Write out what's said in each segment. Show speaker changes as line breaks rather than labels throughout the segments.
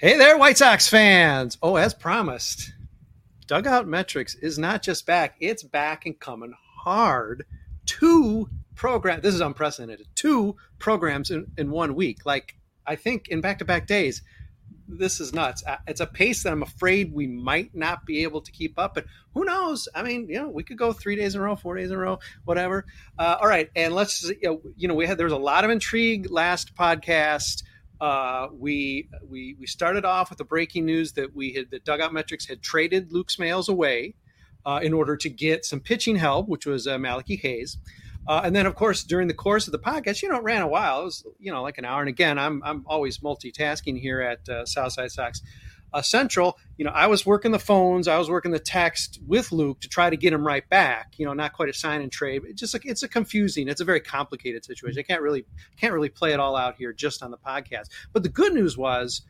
Hey there, White Sox fans! Oh, as promised, Dugout Metrics is not just back, it's back and coming hard. Two programs, this is unprecedented, two programs in, in one week. Like, I think in back to back days, this is nuts. Uh, It's a pace that I'm afraid we might not be able to keep up, but who knows? I mean, you know, we could go three days in a row, four days in a row, whatever. Uh, all right, and let's, you know, we had there was a lot of intrigue last podcast. Uh, we we we started off with the breaking news that we had that Dugout Metrics had traded Luke Smailes away uh, in order to get some pitching help, which was uh, Malachi Hayes. Uh, and then, of course, during the course of the podcast, you know, it ran a while. It was, you know, like an hour. And again, I'm I'm always multitasking here at uh, Southside Sox uh, Central. You know, I was working the phones, I was working the text with Luke to try to get him right back. You know, not quite a sign and trade. Just like it's a confusing, it's a very complicated situation. I can't really can't really play it all out here just on the podcast. But the good news was.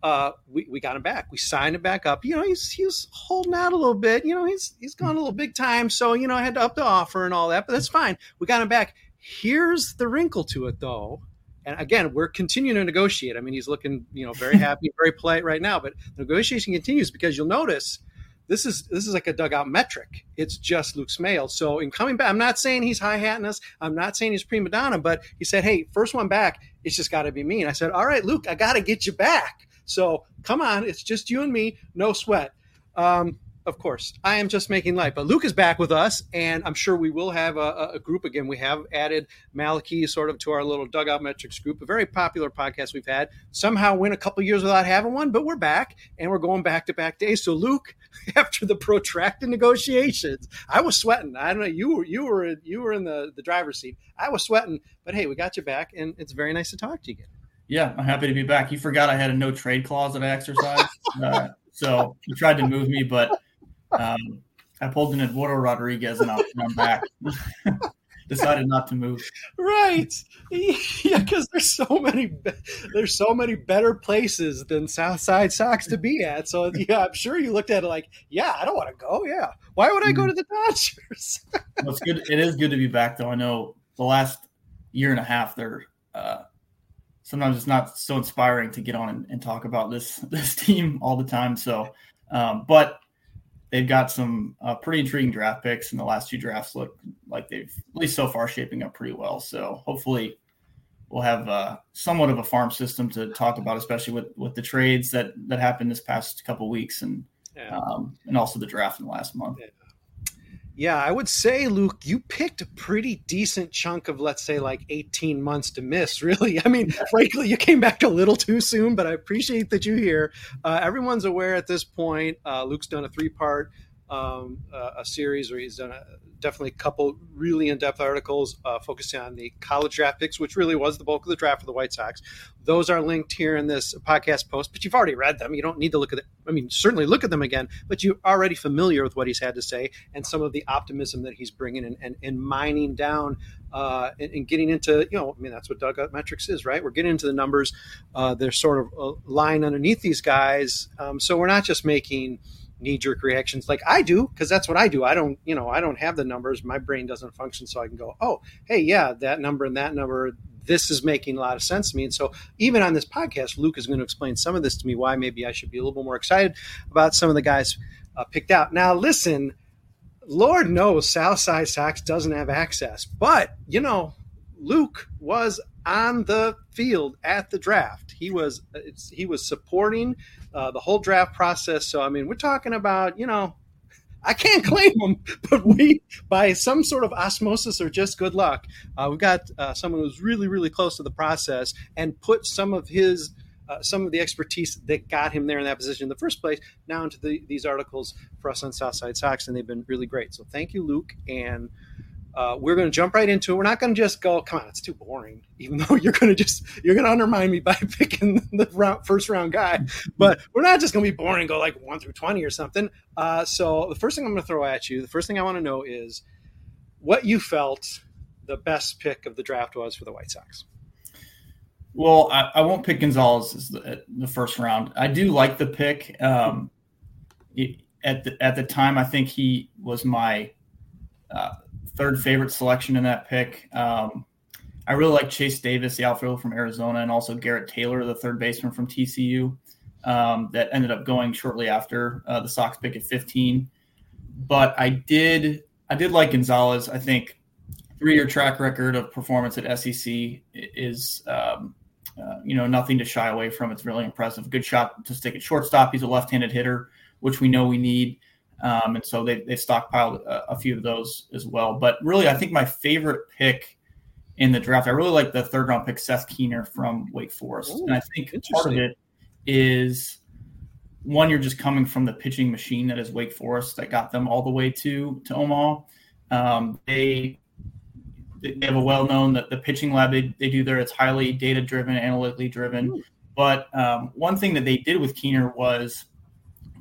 Uh, we, we got him back. We signed him back up. You know, he's he's holding out a little bit. You know, he's he's gone a little big time. So you know, I had to up the offer and all that. But that's fine. We got him back. Here's the wrinkle to it, though. And again, we're continuing to negotiate. I mean, he's looking, you know, very happy, very polite right now. But the negotiation continues because you'll notice this is this is like a dugout metric. It's just Luke Smale. So in coming back, I'm not saying he's high hatting us. I'm not saying he's prima donna, but he said, "Hey, first one back, it's just got to be me." And I said, "All right, Luke, I got to get you back. So come on, it's just you and me, no sweat." Um, of course, I am just making light, but Luke is back with us, and I'm sure we will have a, a group again. We have added Malachi sort of to our little dugout metrics group, a very popular podcast we've had. Somehow went a couple years without having one, but we're back, and we're going back to back days. So, Luke, after the protracted negotiations, I was sweating. I don't know you were you were you were in the the driver's seat. I was sweating, but hey, we got you back, and it's very nice to talk to you again.
Yeah, I'm happy to be back. You forgot I had a no trade clause that I exercised, uh, so you tried to move me, but um, I pulled in Eduardo Rodriguez and I'm, I'm back. Decided not to move.
Right? Yeah, because there's so many there's so many better places than Southside Sox to be at. So yeah, I'm sure you looked at it like, yeah, I don't want to go. Yeah, why would I go to the Dodgers?
Well, it's good. It is good to be back, though. I know the last year and a half, they're uh, sometimes it's not so inspiring to get on and, and talk about this this team all the time. So, um, but they've got some uh, pretty intriguing draft picks, and the last two drafts look like they've at least so far shaping up pretty well. So hopefully, we'll have uh, somewhat of a farm system to talk about, especially with with the trades that that happened this past couple weeks, and
Yeah.
um, and also the draft in the last month.
Yeah, I would say, Luke, you picked a pretty decent chunk of, let's say, like 18 months to miss, really. I mean, frankly, you came back a little too soon, but I appreciate that you're here. Uh, everyone's aware at this point. Uh, Luke's done a three part um, uh, a series where he's done a definitely a couple really in-depth articles uh, focusing on the college draft picks, which really was the bulk of the draft for the White Sox. Those are linked here in this podcast post, but you've already read them. You don't need to look at it. I mean, certainly look at them again, but you're already familiar with what he's had to say and some of the optimism that he's bringing and, and, and mining down uh, and, and, getting into, you know, I mean, that's what dugout metrics is, right? We're getting into the numbers. Uh, they're sort of uh, lying underneath these guys. Um, so we're not just making – knee jerk reactions like I do because that's what I do. I don't, you know, I don't have the numbers. My brain doesn't function so I can go, "Oh, hey, yeah, that number and that number this is making a lot of sense to me." And so even on this podcast, Luke is going to explain some of this to me why maybe I should be a little more excited about some of the guys uh, picked out. Now, listen, Lord knows Southside Sox doesn't have access, but you know, Luke was on the field at the draft. He was he was supporting uh, the whole draft process. So I mean, we're talking about you know, I can't claim him, but we by some sort of osmosis or just good luck, uh, we've got uh, someone who's really really close to the process and put some of his. Uh, some of the expertise that got him there in that position in the first place now into the, these articles for us on Southside Sox, and they've been really great. So thank you, Luke, and uh, we're going to jump right into it. We're not going to just go, come on, it's too boring. Even though you're going to just you're going to undermine me by picking the round, first round guy, but we're not just going to be boring. and Go like one through twenty or something. Uh, so the first thing I'm going to throw at you, the first thing I want to know is what you felt the best pick of the draft was for the White Sox.
Well, I, I won't pick Gonzalez as the, the, first round. I do like the pick. Um, it, at the at the time, I think he was my uh, third favorite selection in that pick. Um, I really like Chase Davis, the outfielder from Arizona, and also Garrett Taylor, the third baseman from TCU, um, that ended up going shortly after uh, the Sox pick at 15. But I did, I did like Gonzalez. I think three-year track record of performance at SEC is, um, uh, you know, nothing to shy away from. It's really impressive. Good shot to stick at shortstop. He's a left-handed hitter, which we know we need. Um, and so they, they stockpiled a, a, few of those as well. But really, I think my favorite pick in the draft, I really like the third round pick, Seth Keener from Wake Forest. Ooh, and I think part of it is one, you're just coming from the pitching machine that is Wake Forest that got them all the way to, to Omaha. Um, they, they have a well known that the pitching lab they, they do there, it's highly data driven, analytically driven. Ooh. But um, one thing that they did with Keener was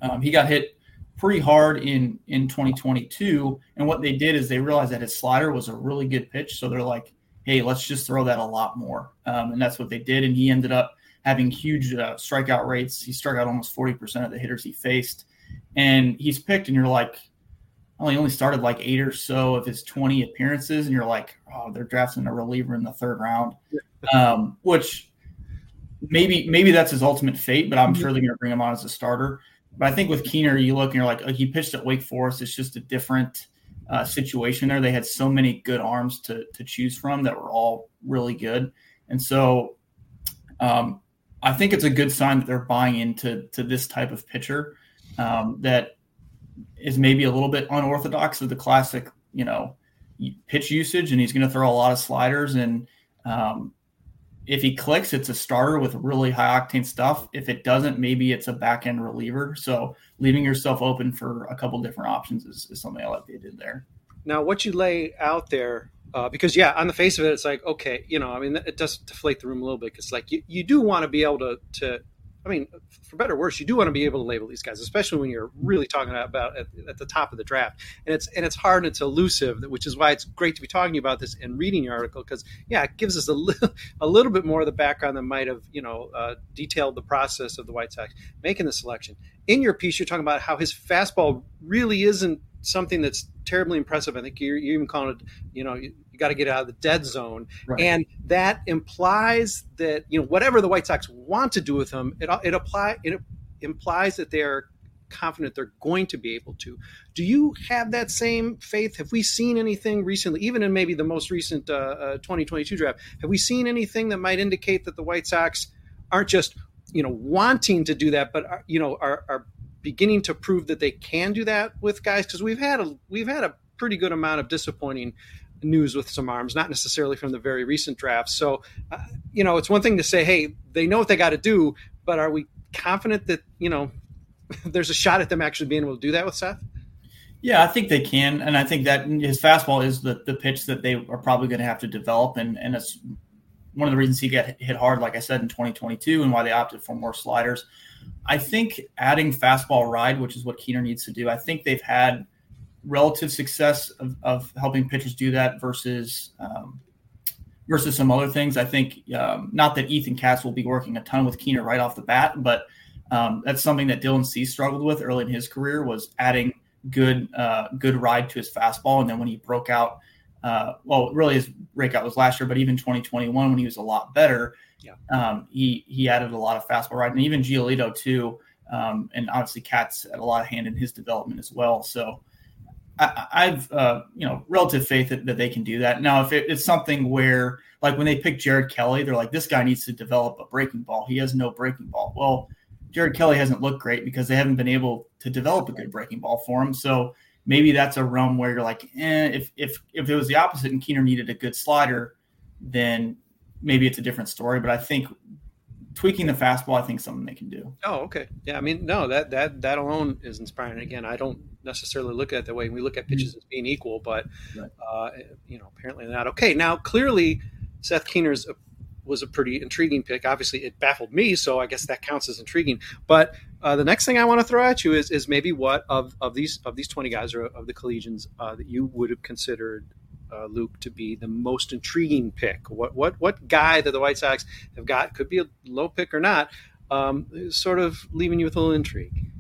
um, he got hit pretty hard in in 2022. And what they did is they realized that his slider was a really good pitch, so they're like, "Hey, let's just throw that a lot more." Um, and that's what they did. And he ended up having huge uh, strikeout rates. He struck out almost 40% of the hitters he faced, and he's picked. And you're like, "Oh, he only started like eight or so of his 20 appearances," and you're like, "Oh, they're drafting a reliever in the third round," um, which maybe maybe that's his ultimate fate. But I'm mm-hmm. sure they're going to bring him on as a starter. But I think with Keener, you look and you're like, oh, he pitched at Wake Forest. It's just a different uh, situation there. They had so many good arms to to choose from that were all really good, and so um, I think it's a good sign that they're buying into to this type of pitcher um, that is maybe a little bit unorthodox of the classic, you know, pitch usage, and he's going to throw a lot of sliders and um, if he clicks, it's a starter with really high octane stuff. If it doesn't, maybe it's a back end reliever. So leaving yourself open for a couple different options is, is something I like they did there.
Now, what you lay out there, uh, because yeah, on the face of it, it's like okay, you know, I mean, it does deflate the room a little bit because like you, you do want to be able to to I mean, for better or worse, you do want to be able to label these guys, especially when you're really talking about at, at, the top of the draft. And it's and it's hard and it's elusive, which is why it's great to be talking about this and reading your article because yeah, it gives us a little a little bit more of the background that might have you know uh, detailed the process of the White Sox making the selection. In your piece, you're talking about how his fastball really isn't something that's terribly impressive. I think you're, you're even calling it, you know, got to get out of the dead zone. Right. And that implies that, you know, whatever the White Sox want to do with him, it, it, apply, it implies that they're confident they're going to be able to. Do you have that same faith? Have we seen anything recently, even in maybe the most recent uh, uh, 2022 draft? Have we seen anything that might indicate that the White Sox aren't just, you know, wanting to do that, but are, you know, are, are beginning to prove that they can do that with guys? Because we've had a we've had a pretty good amount of disappointing news with some arms, not necessarily from the very recent drafts. So, uh, you know, it's one thing to say, hey, they know what they got to do, but are we confident that, you know, there's a shot at them actually being able to do that with Seth?
Yeah, I think they can, and I think that his fastball is the the pitch that they are probably going to have to develop, and and it's one of the reasons he got hit hard, like I said in 2022, and why they opted for more sliders. I think adding fastball ride, which is what Keener needs to do, I think they've had relative success of, of helping pitchers do that versus um, versus some other things. I think um, not that Ethan Katz will be working a ton with Keener right off the bat, but um, that's something that Dylan Cease struggled with early in his career was adding good uh, good ride to his fastball, and then when he broke out, uh, well, really his breakout was last year, but even 2021 when he was a lot better, yeah. um, he he added a lot of fastball ride, and even Giolito too, um, and obviously Katz had a lot of hand in his development as well. So. I, have uh, you know relative faith that, that, they can do that. Now, if it, it's something where like when they pick Jared Kelley, they're like this guy needs to develop a breaking ball. He has no breaking ball. Well, Jared Kelley hasn't looked great because they haven't been able to develop a good breaking ball for him. So maybe that's a realm where you're like, eh, if if if it was the opposite and Keener needed a good slider, then maybe it's a different story. But I think tweaking the fastball, I think something they can do.
Oh, okay. Yeah, I mean, no, that that that alone is inspiring. Again, I don't necessarily look at it that way. We look at pitches mm-hmm. as being equal, but right. uh, you know, apparently not. Okay, now clearly Seth Keener's was a pretty intriguing pick. Obviously, it baffled me, so I guess that counts as intriguing. But uh, the next thing I want to throw at you is is maybe what of, of these of these twenty guys or of the collegians uh, that you would have considered uh, Luke to be the most intriguing pick. What what what guy that the White Sox have got could be a low pick or not, um, sort of leaving you with a little intrigue.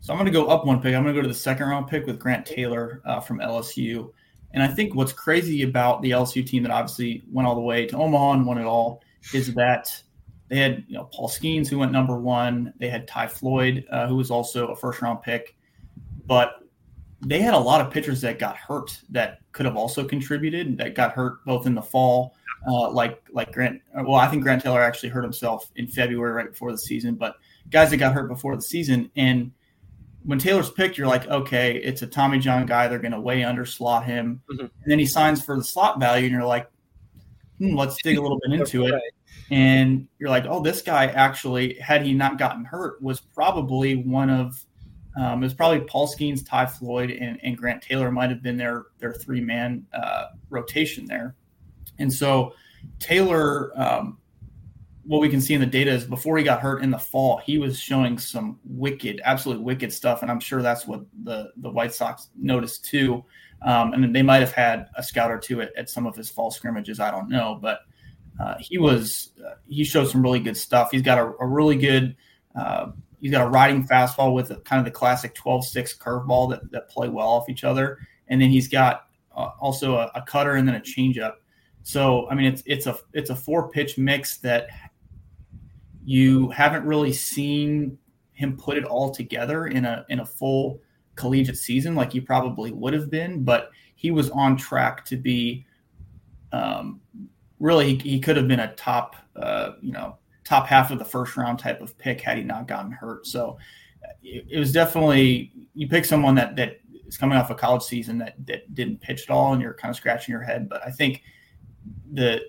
So I'm going to go up one pick. I'm going to go to the second round pick with Grant Taylor uh, from LSU. And I think what's crazy about the LSU team that obviously went all the way to Omaha and won it all is that they had you know Paul Skenes who went number one. They had Ty Floyd uh, who was also a first round pick, but they had a lot of pitchers that got hurt that could have also contributed. That got hurt both in the fall, uh, like like Grant. Well, I think Grant Taylor actually hurt himself in February right before the season, but guys that got hurt before the season and when Taylor's picked, you're like, okay, it's a Tommy John guy. They're going to way under slot him. Mm-hmm. And then he signs for the slot value, and you're like, hmm, let's dig a little bit into it. And you're like, oh, this guy actually, had he not gotten hurt, was probably one of, um, it was probably Paul Skenes, Ty Floyd, and, and Grant Taylor might have been their their three man uh, rotation there. And so Taylor um, what we can see in the data is before he got hurt in the fall, he was showing some wicked, absolutely wicked stuff, and I'm sure that's what the the White Sox noticed too. Um, and they might have had a scout or two at, at, some of his fall scrimmages. I don't know, but uh, he was uh, he showed some really good stuff. He's got a, a really good. Uh, he's got a riding fastball with a, kind of the classic 12-6 curveball that, that play well off each other, and then he's got uh, also a, a cutter and then a changeup. So I mean, it's it's a it's a four pitch mix that you haven't really seen him put it all together in a in a full collegiate season like he probably would have been, but he was on track to be um, really he, he, could have been a top uh, you know top half of the first round type of pick had he not gotten hurt. So it, it was definitely you pick someone that that is coming off a college season that that didn't pitch at all, and you're kind of scratching your head. But I think the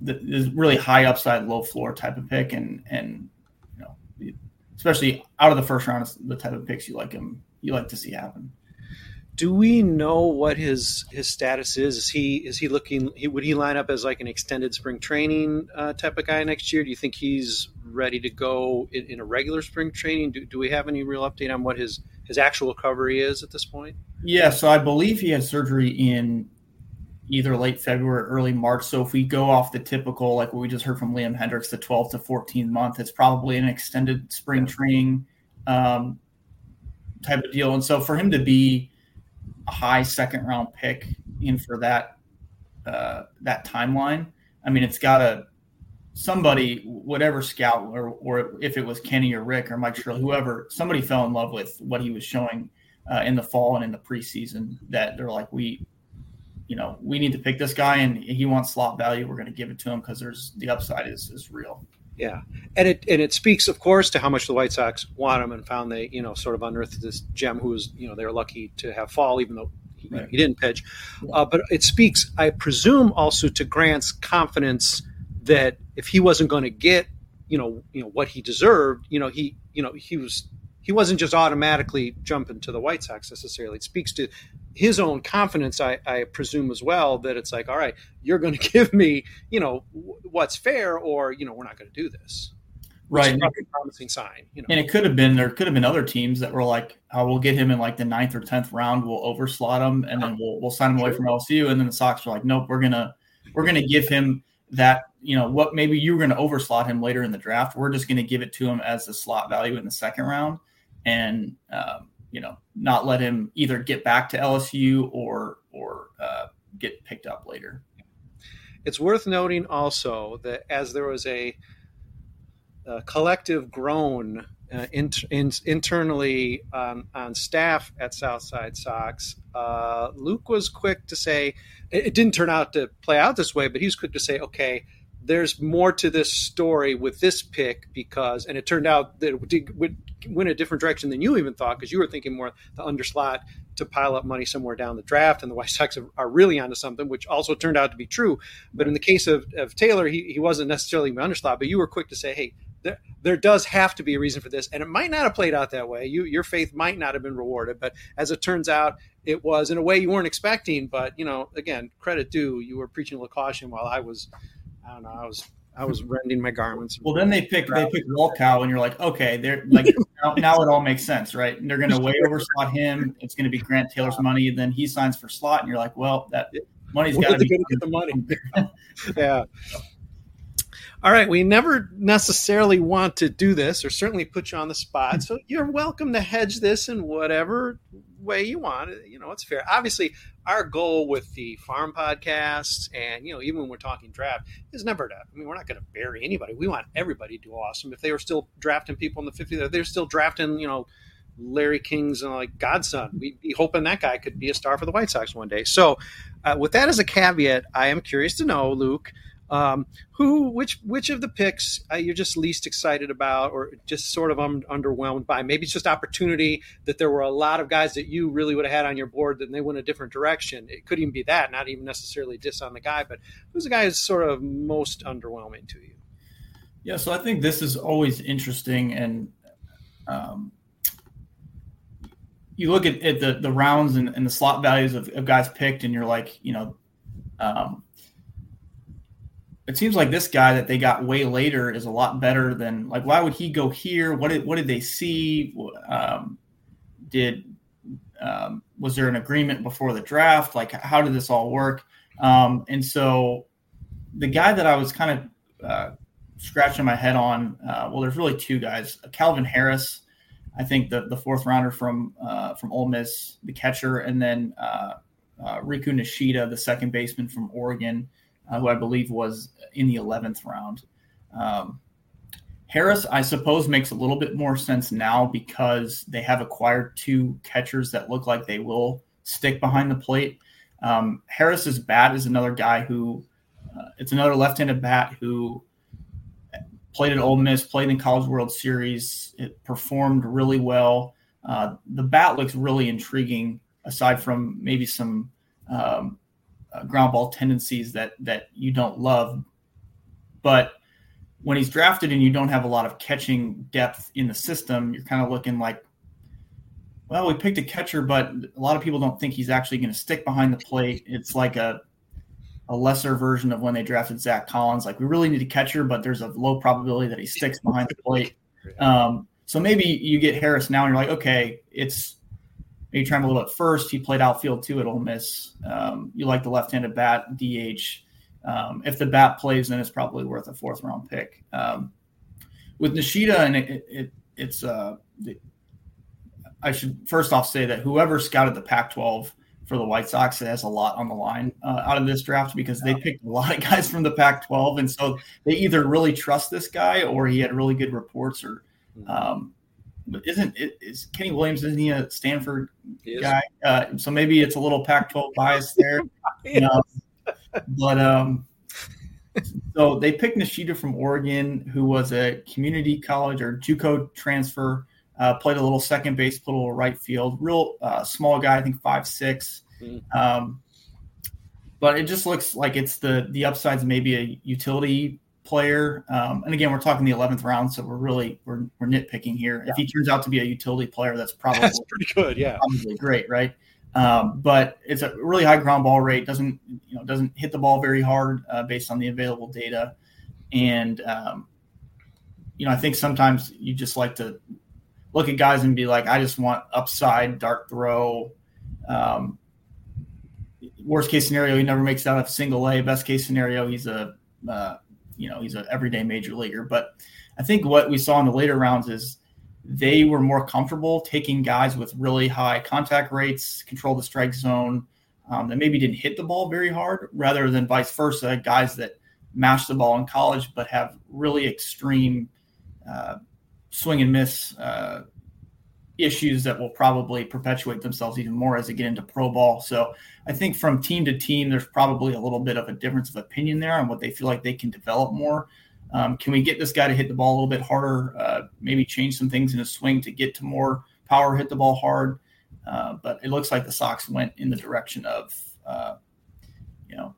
the, really high upside, low floor type of pick, and and you know, especially out of the first round, is the type of picks you like him you like to see happen.
Do we know what his his status is? Is he is he looking? He, would he line up as like an extended spring training uh, type of guy next year? Do you think he's ready to go in, in a regular spring training? Do, do we have any real update on what his his actual recovery is at this point?
Yeah, so I believe he had surgery in either late February or early March. So if we go off the typical, like what we just heard from Liam Hendriks, the 12 to 14 month, it's probably an extended spring training um, type of deal. And so for him to be high second round pick in for that uh, that timeline, I mean, it's got to somebody, whatever scout or or if it was Kenny or Rick or Mike Shirley, whoever, somebody fell in love with what he was showing uh, in the fall and in the preseason. That they're like, we you know, we need to pick this guy and he wants slot value. We're going to give it to him because there's the upside is, is real.
Yeah. And it, and it speaks of course to how much the White Sox want him and found they, you know, sort of unearthed this gem who was, you know, they're lucky to have fall, even though he, right. he didn't pitch. Yeah. Uh, but it speaks, I presume also to Grant's confidence that if he wasn't going to get, you know, you know, what he deserved, you know, he, you know, he was he wasn't just automatically jumping to the White Sox necessarily. It speaks to his own confidence, I, I presume as well, that it's like, all right, you're going to give me, you know, what's fair, or you know, we're not going to do this.
Right,
a promising sign. You know?
And it could have been there could have been other teams that were like, oh, we'll get him in like the ninth or tenth round, we'll overslot him, and then we'll we'll sign him away from LSU, and then the Sox are like, nope, we're gonna we're gonna give him that you know what maybe you were going to overslot him later in the draft. We're just going to give it to him as the slot value in the second round, and um, you know not let him either get back to LSU or or uh, get picked up later.
It's worth noting also that as there was a, a collective groan uh, in, in, internally um, on staff at Southside Sox, uh, Luke was quick to say it, it didn't turn out to play out this way, but he was quick to say, okay, there's more to this story with this pick because, and it turned out that it would went a different direction than you even thought because you were thinking more the underslot to pile up money somewhere down the draft, and the White Sox are really onto something, which also turned out to be true. But in the case of, of Taylor, he, he wasn't necessarily the underslot, but you were quick to say, hey, there, there does have to be a reason for this, and it might not have played out that way. You, your faith might not have been rewarded, but as it turns out, it was in a way you weren't expecting. But you know, again, credit due, you were preaching a caution while I was, I don't know, I was I was rending my garments.
Well, then they pick they pick Wolkow, and you're like, okay, they're like now, now, it all makes sense, right? And they're going to way overslot him. It's going to be Grant Taylor's money. and Then he signs for slot, and you're like, well, that money's got to be
get the money. yeah. All right, we never necessarily want to do this, or certainly put you on the spot. So you're welcome to hedge this in whatever way you want. It, you know, it's fair. Obviously, our goal with the farm podcast and, you know, even when we're talking draft is never to, I mean, we're not going to bury anybody. We want everybody to do awesome. If they were still drafting people in the 50s, they're still drafting, you know, Larry King's uh, like godson. We'd be hoping that guy could be a star for the White Sox one day. So, uh, with that as a caveat, I am curious to know, Luke, um, who, which, which of the picks uh, you're just least excited about, or just sort of un- underwhelmed by? Maybe it's just opportunity that there were a lot of guys that you really would have had on your board that they went a different direction. It could even be that, not even necessarily diss on the guy, but who's the guy who's sort of most underwhelming to you?
Yeah, so I think this is always interesting, and um, you look at, at the the rounds and, and the slot values of, of, guys picked, and you're like, you know. Um, it seems like this guy that they got way later is a lot better than like why would he go here? What did what did they see? Um, did um, was there an agreement before the draft? Like how did this all work? Um, and so the guy that I was kind of uh, scratching my head on, uh, well, there's really two guys. Calvin Harris, I think the the fourth rounder from uh, from Ole Miss, the catcher, and then uh, uh, Riku Nishida, the second baseman from Oregon uh, who I believe was in the 11th round. Um, Harris, I suppose, makes a little bit more sense now because they have acquired two catchers that look like they will stick behind the plate. Um, Harris's bat is another guy who, uh, it's another left-handed bat who played at Ole Miss, played in College World Series. It performed really well. Uh, the bat looks really intriguing, aside from maybe some um, uh, ground ball tendencies that that you don't love. But when he's drafted and you don't have a lot of catching depth in the system, you're kind of looking like, well, we picked a catcher, but a lot of people don't think he's actually going to stick behind the plate. It's like a a lesser version of when they drafted Zach Collins. Like we really need a catcher, but there's a low probability that he sticks behind the plate. Um, so maybe you get Harris now, and you're like, okay, it's maybe try him a little bit first. He played outfield too at Ole Miss. Um, you like the left-handed bat, DH. Um, if the bat plays, then it's probably worth a fourth round pick. Um, with Nishida, and it, it, it's uh, I should first off say that whoever scouted the Pac-12 for the White Sox has a lot on the line uh, out of this draft because they picked a lot of guys from the Pac-12, and so they either really trust this guy or he had really good reports or. Mm-hmm. Um, isn't is Kenny Williams isn't he a Stanford guy? Uh, so maybe it's a little Pac-12 bias there. yes. but um, so they picked Nishida from Oregon, who was a community college or JUCO transfer. Uh, played a little second base, played a little right field. Real uh, small guy, I think five six. Mm-hmm. Um, but it just looks like it's the the upside's maybe a utility player, um, and again, we're talking the 11th round, so we're really we're, we're nitpicking here. Yeah. If he turns out to be a utility player, that's probably
that's pretty good. Yeah,
probably great, right? Um, but it's a really high ground ball rate. Doesn't you know doesn't hit the ball very hard uh, based on the available data, and um, you know I think sometimes you just like to look at guys and be like, I just want upside dart throw. Um, worst case scenario, he never makes out of single A. Best case scenario, he's a uh, you know he's an everyday major leaguer. But I think what we saw in the later rounds is they were more comfortable taking guys with really high contact rates, control the strike zone, um, that maybe didn't hit the ball very hard, rather than vice versa, guys that mash the ball in college but have really extreme uh, swing and miss uh, issues that will probably perpetuate themselves even more as they get into pro ball. So I think from team to team, there's probably a little bit of a difference of opinion there on what they feel like they can develop more. Um, can we get this guy to hit the ball a little bit harder? Uh, maybe change some things in his swing to get to more power, hit the ball hard. Uh, but it looks like the Sox went in the direction of, uh, you know,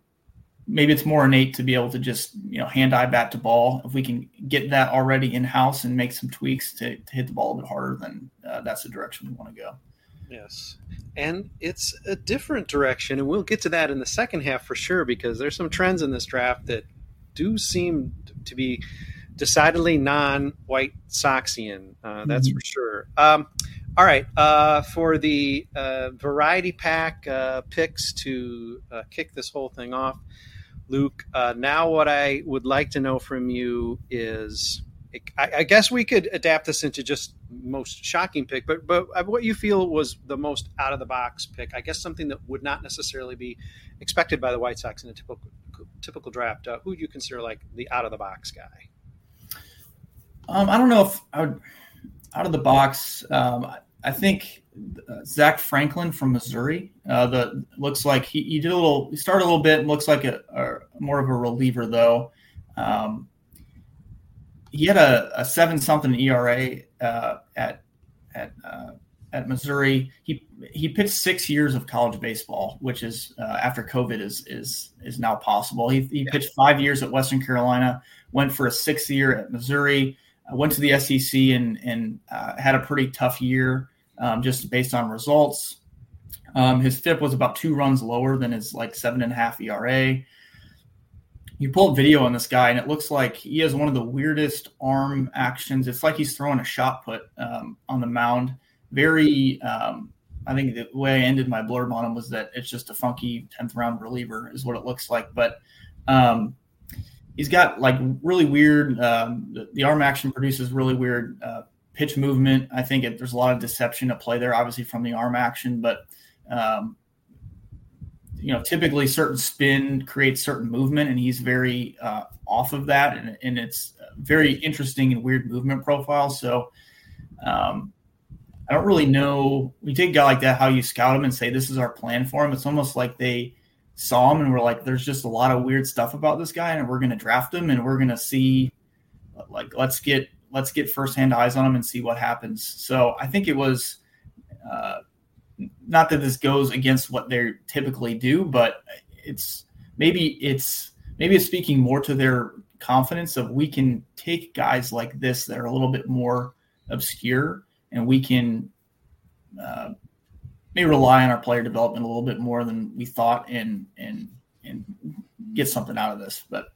maybe it's more innate to be able to just you know hand eye bat to ball. If we can get that already in house and make some tweaks to, to hit the ball a bit harder, then uh, that's the direction we want to go.
Yes, and it's a different direction, and we'll get to that in the second half for sure because there's some trends in this draft that do seem to be decidedly non-White Soxian. Uh, that's mm-hmm. for sure. Um, all right, uh, for the uh, variety pack uh, picks to uh, kick this whole thing off, Luke, uh, now what I would like to know from you is I, I, guess we could adapt this into just most shocking pick, but but what you feel was the most out of the box pick. I guess something that would not necessarily be expected by the White Sox in a typical typical draft. Uh, who do you consider like the out of the box guy?
Um, I don't know if would out of the box. Um, I think uh, Zach Franklin from Missouri. Uh, the looks like he, he did a little. He started a little bit. Looks like a, a more of a reliever though. Um, he had a, a, seven something ERA uh, at at uh, at Missouri. He he pitched six years of college baseball, which is uh, after COVID is is is now possible. He, he pitched five years at Western Carolina. Went for a sixth year at Missouri. Uh, went to the SEC and and had a pretty tough year um, just based on results. Um, his FIP was about two runs lower than his like seven and a half ERA. You pull up video on this guy, and it looks like he has one of the weirdest arm actions. It's like he's throwing a shot put um, on the mound. Very, um, I think the way I ended my blurb on him was that it's just a funky 10th round reliever, is what it looks like. But um, he's got like really weird, um, the, the, arm action produces really weird uh, pitch movement. I think it, there's a lot of deception to play there, obviously from the arm action, but um, you know, typically certain spin creates certain movement, and he's very uh, off of that, and, and it's very interesting and weird movement profile. So. Um, I don't really know. We take a guy like that, how you scout him and say this is our plan for him. It's almost like they saw him and we're like, there's just a lot of weird stuff about this guy, and we're going to draft him and we're going to see, like, let's get let's get firsthand eyes on him and see what happens. So I think it was uh, not that this goes against what they typically do, but it's maybe it's maybe it's speaking more to their confidence of we can take guys like this that are a little bit more obscure and we can uh, maybe rely on our player development a little bit more than we thought and and and get something out of this. But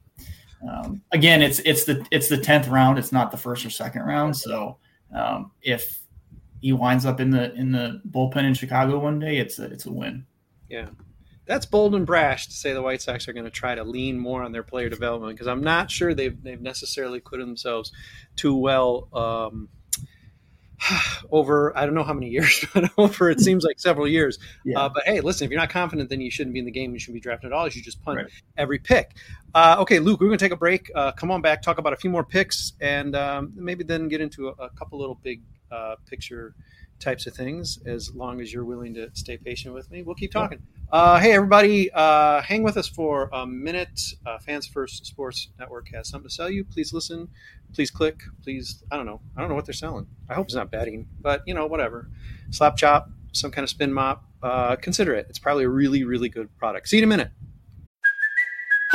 um, again, it's it's the it's the tenth round. It's not the first or second round. So um, if he winds up in the in the bullpen in Chicago one day, it's a it's a win.
Yeah, that's bold and brash to say the White Sox are going to try to lean more on their player development because I'm not sure they've they've necessarily put themselves too well. Um, over I don't know how many years, but over it seems like several years. Yeah. Uh, but hey, listen, if you're not confident, then you shouldn't be in the game. You shouldn't be drafting at all. You should just punt right. every pick. Uh, okay, Luke, we're going to take a break. Uh, come on back, talk about a few more picks, and um, maybe then get into a, a couple little big uh, picture types of things. As long as you're willing to stay patient with me, we'll keep talking. Uh, hey, everybody, uh, hang with us for a minute. Uh, Fans First Sports Network has something to sell you. Please listen. Please click. Please, I don't know. I don't know what they're selling. I hope it's not betting, but you know, whatever. Slap chop, some kind of spin mop. Uh, consider it. It's probably a really, really good product. See you in a minute.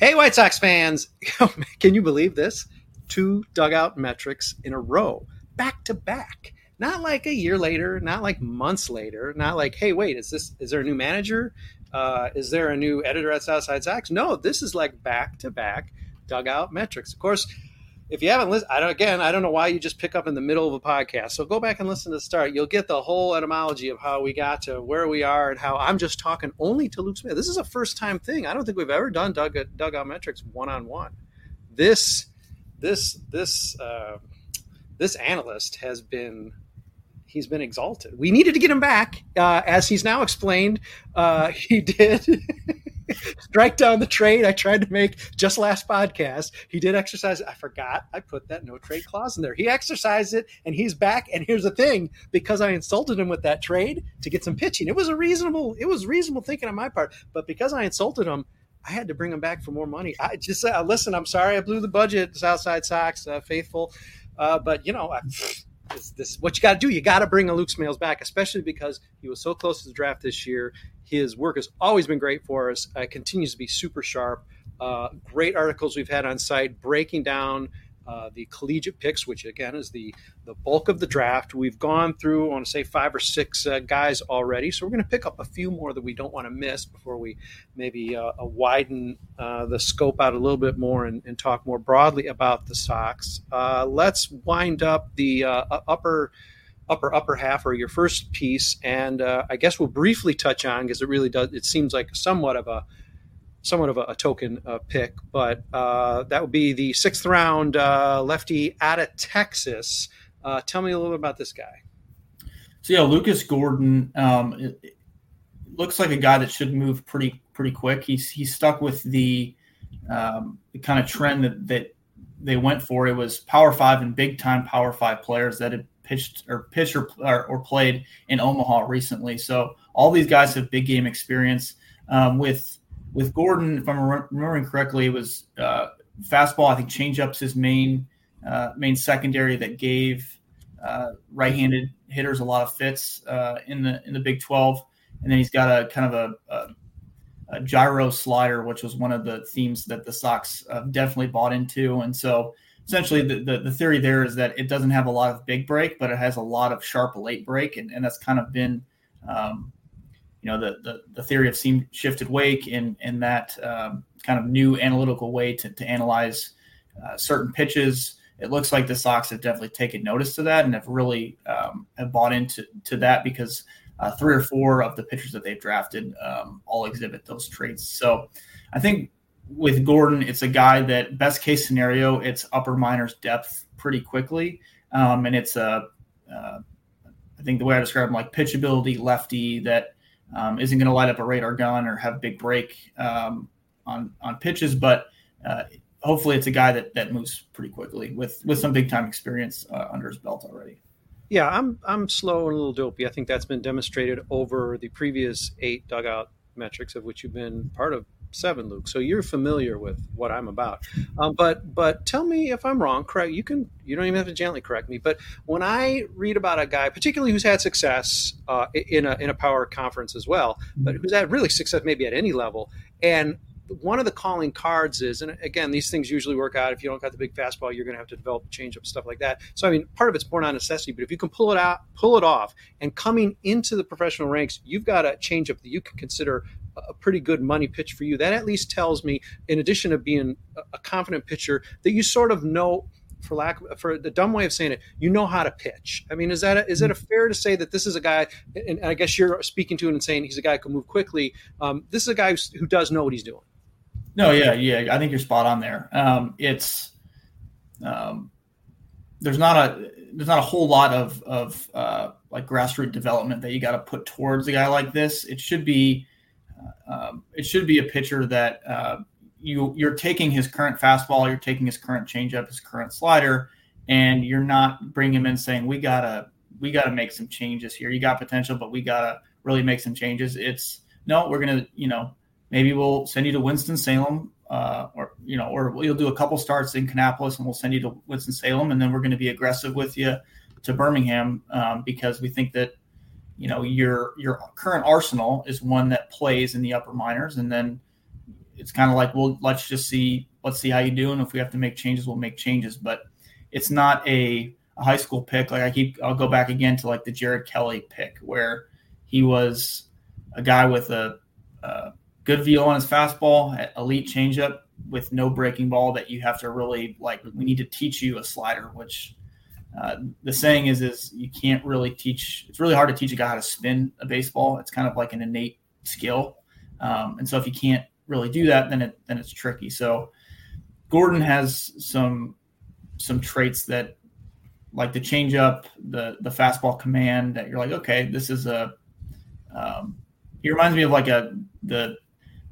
Hey, White Sox fans! Can you believe this? Two dugout metrics in a row, back to back. Not like a year later, not like months later, not like, hey, wait, is this? Is there a new manager? Uh, is there a new editor at Southside Sox? No, this is like back to back dugout metrics. Of course, if you haven't listened, I don't, again, I don't know why you just pick up in the middle of a podcast. So go back and listen to the start. You'll get the whole etymology of how we got to where we are and how I'm just talking only to Luke Smith. This is a first time thing. I don't think we've ever done dug, dugout metrics one on one. This, this, this, uh, this analyst has been he's been exalted. We needed to get him back, uh, as he's now explained. Uh, he did strike down the trade I tried to make just last podcast. He did exercise. I forgot I put that no trade clause in there. He exercised it, and he's back. And here's the thing: because I insulted him with that trade to get some pitching, it was a reasonable. It was reasonable thinking on my part. But because I insulted him. I had to bring him back for more money. I just uh, listen. I'm sorry I blew the budget. Southside Sox, uh, faithful, uh, but you know, I, this, this what you got to do. You got to bring a Luke Smailes back, especially because he was so close to the draft this year. His work has always been great for us. Uh, continues to be super sharp. Uh, great articles we've had on site breaking down uh, the collegiate picks, which again is the the bulk of the draft. We've gone through, I want to say, five or six uh, guys already, so we're going to pick up a few more that we don't want to miss before we maybe uh, uh widen uh, the scope out a little bit more and, and talk more broadly about the Sox. Let's wind up the upper upper upper half or your first piece, and I guess we'll briefly touch on because it really does. It seems like somewhat of a somewhat of a, a token uh, pick, but uh, that would be the sixth round uh, lefty out of Texas. Uh, tell me a little bit about this guy.
So yeah, Lucas Gordon um, it, it looks like a guy that should move pretty pretty quick. He's he's stuck with the, um, the kind of trend that that they went for. It was Power Five and big time Power Five players that had pitched or pitched or, or, or played in Omaha recently. So all these guys have big game experience. Um, with with Gordon, if I'm remembering correctly, it was uh, fastball. I think changeup's his main uh, main secondary that gave uh, right-handed hitters a lot of fits uh, in the in the Big 12. And then he's got a kind of a, a, a gyro slider, which was one of the themes that the Sox uh, definitely bought into. And so essentially the, the, the, theory there is that it doesn't have a lot of big break, but it has a lot of sharp late break. And, and that's kind of been um, you know the the, the theory of seam shifted wake and and that um, kind of new analytical way to, to analyze uh, certain pitches. It looks like the Sox have definitely taken notice to that and have really um, have bought into to that because uh, three or four of the pitchers that they've drafted um, all exhibit those traits. So I think with Gordon, it's a guy that best case scenario, it's upper minors depth pretty quickly, um, and it's a uh, I think the way I describe him like pitchability lefty that um, isn't going to light up a radar gun or have a big break um, on on pitches, but uh, hopefully it's a guy that that moves pretty quickly with with some big time experience uh, under his belt already.
Yeah, I'm I'm slow and a little dopey. I think that's been demonstrated over the previous eight dugout metrics of which you've been part of seven, Luke. So you're familiar with what I'm about. Um, but but tell me if I'm wrong. Correct. You can. You don't even have to gently correct me. But when I read about a guy, particularly who's had success uh, in a in a power conference as well, but who's had really success maybe at any level, and one of the calling cards is, and again, these things usually work out. If you don't got the big fastball, you're going to have to develop change up stuff like that. So, I mean, part of it's born on necessity, but if you can pull it out, pull it off, and coming into the professional ranks, you've got a changeup that you can consider a pretty good money pitch for you. That at least tells me, in addition to being a confident pitcher, that you sort of know for lack of, for the dumb way of saying it, you know how to pitch. I mean, is that a, is it a fair to say that this is a guy? And I guess you're speaking to him and saying he's a guy who can move quickly. Um, this is a guy who does know what he's doing.
No, yeah, yeah, I think you're spot on there. Um, it's um, there's not a there's not a whole lot of of uh, like grassroots development that you got to put towards a guy like this. It should be um, it should be a pitcher that uh, you you're taking his current fastball, you're taking his current changeup, his current slider, and you're not bringing him in saying we gotta we gotta make some changes here. You got potential, but we gotta really make some changes. It's no, we're gonna you know maybe we'll send you to Winston Salem. Uh, or you know, or you'll do a couple starts in Kannapolis, and we'll send you to Winston Salem, and then we're going to be aggressive with you to Birmingham um, because we think that you know your your current arsenal is one that plays in the upper minors, and then it's kind of like, well, let's just see, let's see how you do, and if we have to make changes, we'll make changes. But it's not a, a high school pick. Like I keep, I'll go back again to like the Jared Kelley pick, where he was a guy with a, a good feel on his fastball, elite changeup with no breaking ball that you have to really like. We need to teach you a slider, which uh, the saying is is you can't really teach. It's really hard to teach a guy how to spin a baseball. It's kind of like an innate skill, um, and so if you can't really do that, then it then it's tricky. So Gordon has some some traits that like the changeup, the the fastball command that you're like, okay, this is a um, he reminds me of like a the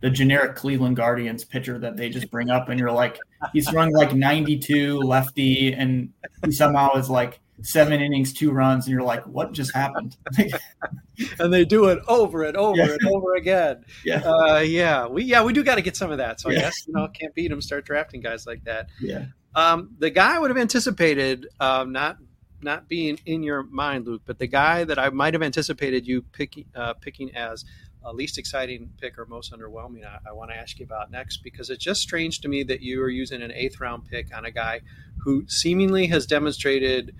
the generic Cleveland Guardians pitcher that they just bring up, and you're like, he's throwing like 92 lefty, and he somehow is like seven innings, two runs, and you're like, what just happened?
and they do it over and over yeah. and over again.
Yeah,
uh, yeah, we yeah we do got to get some of that. So yeah. I guess you know can't beat them. Start drafting guys like that.
Yeah.
Um, the guy I would have anticipated, um, not not being in your mind, Luke, but the guy that I might have anticipated you picking uh, picking as a least exciting pick or most underwhelming, I, I want to ask you about next because it's just strange to me that you are using an eighth round pick on a guy who seemingly has demonstrated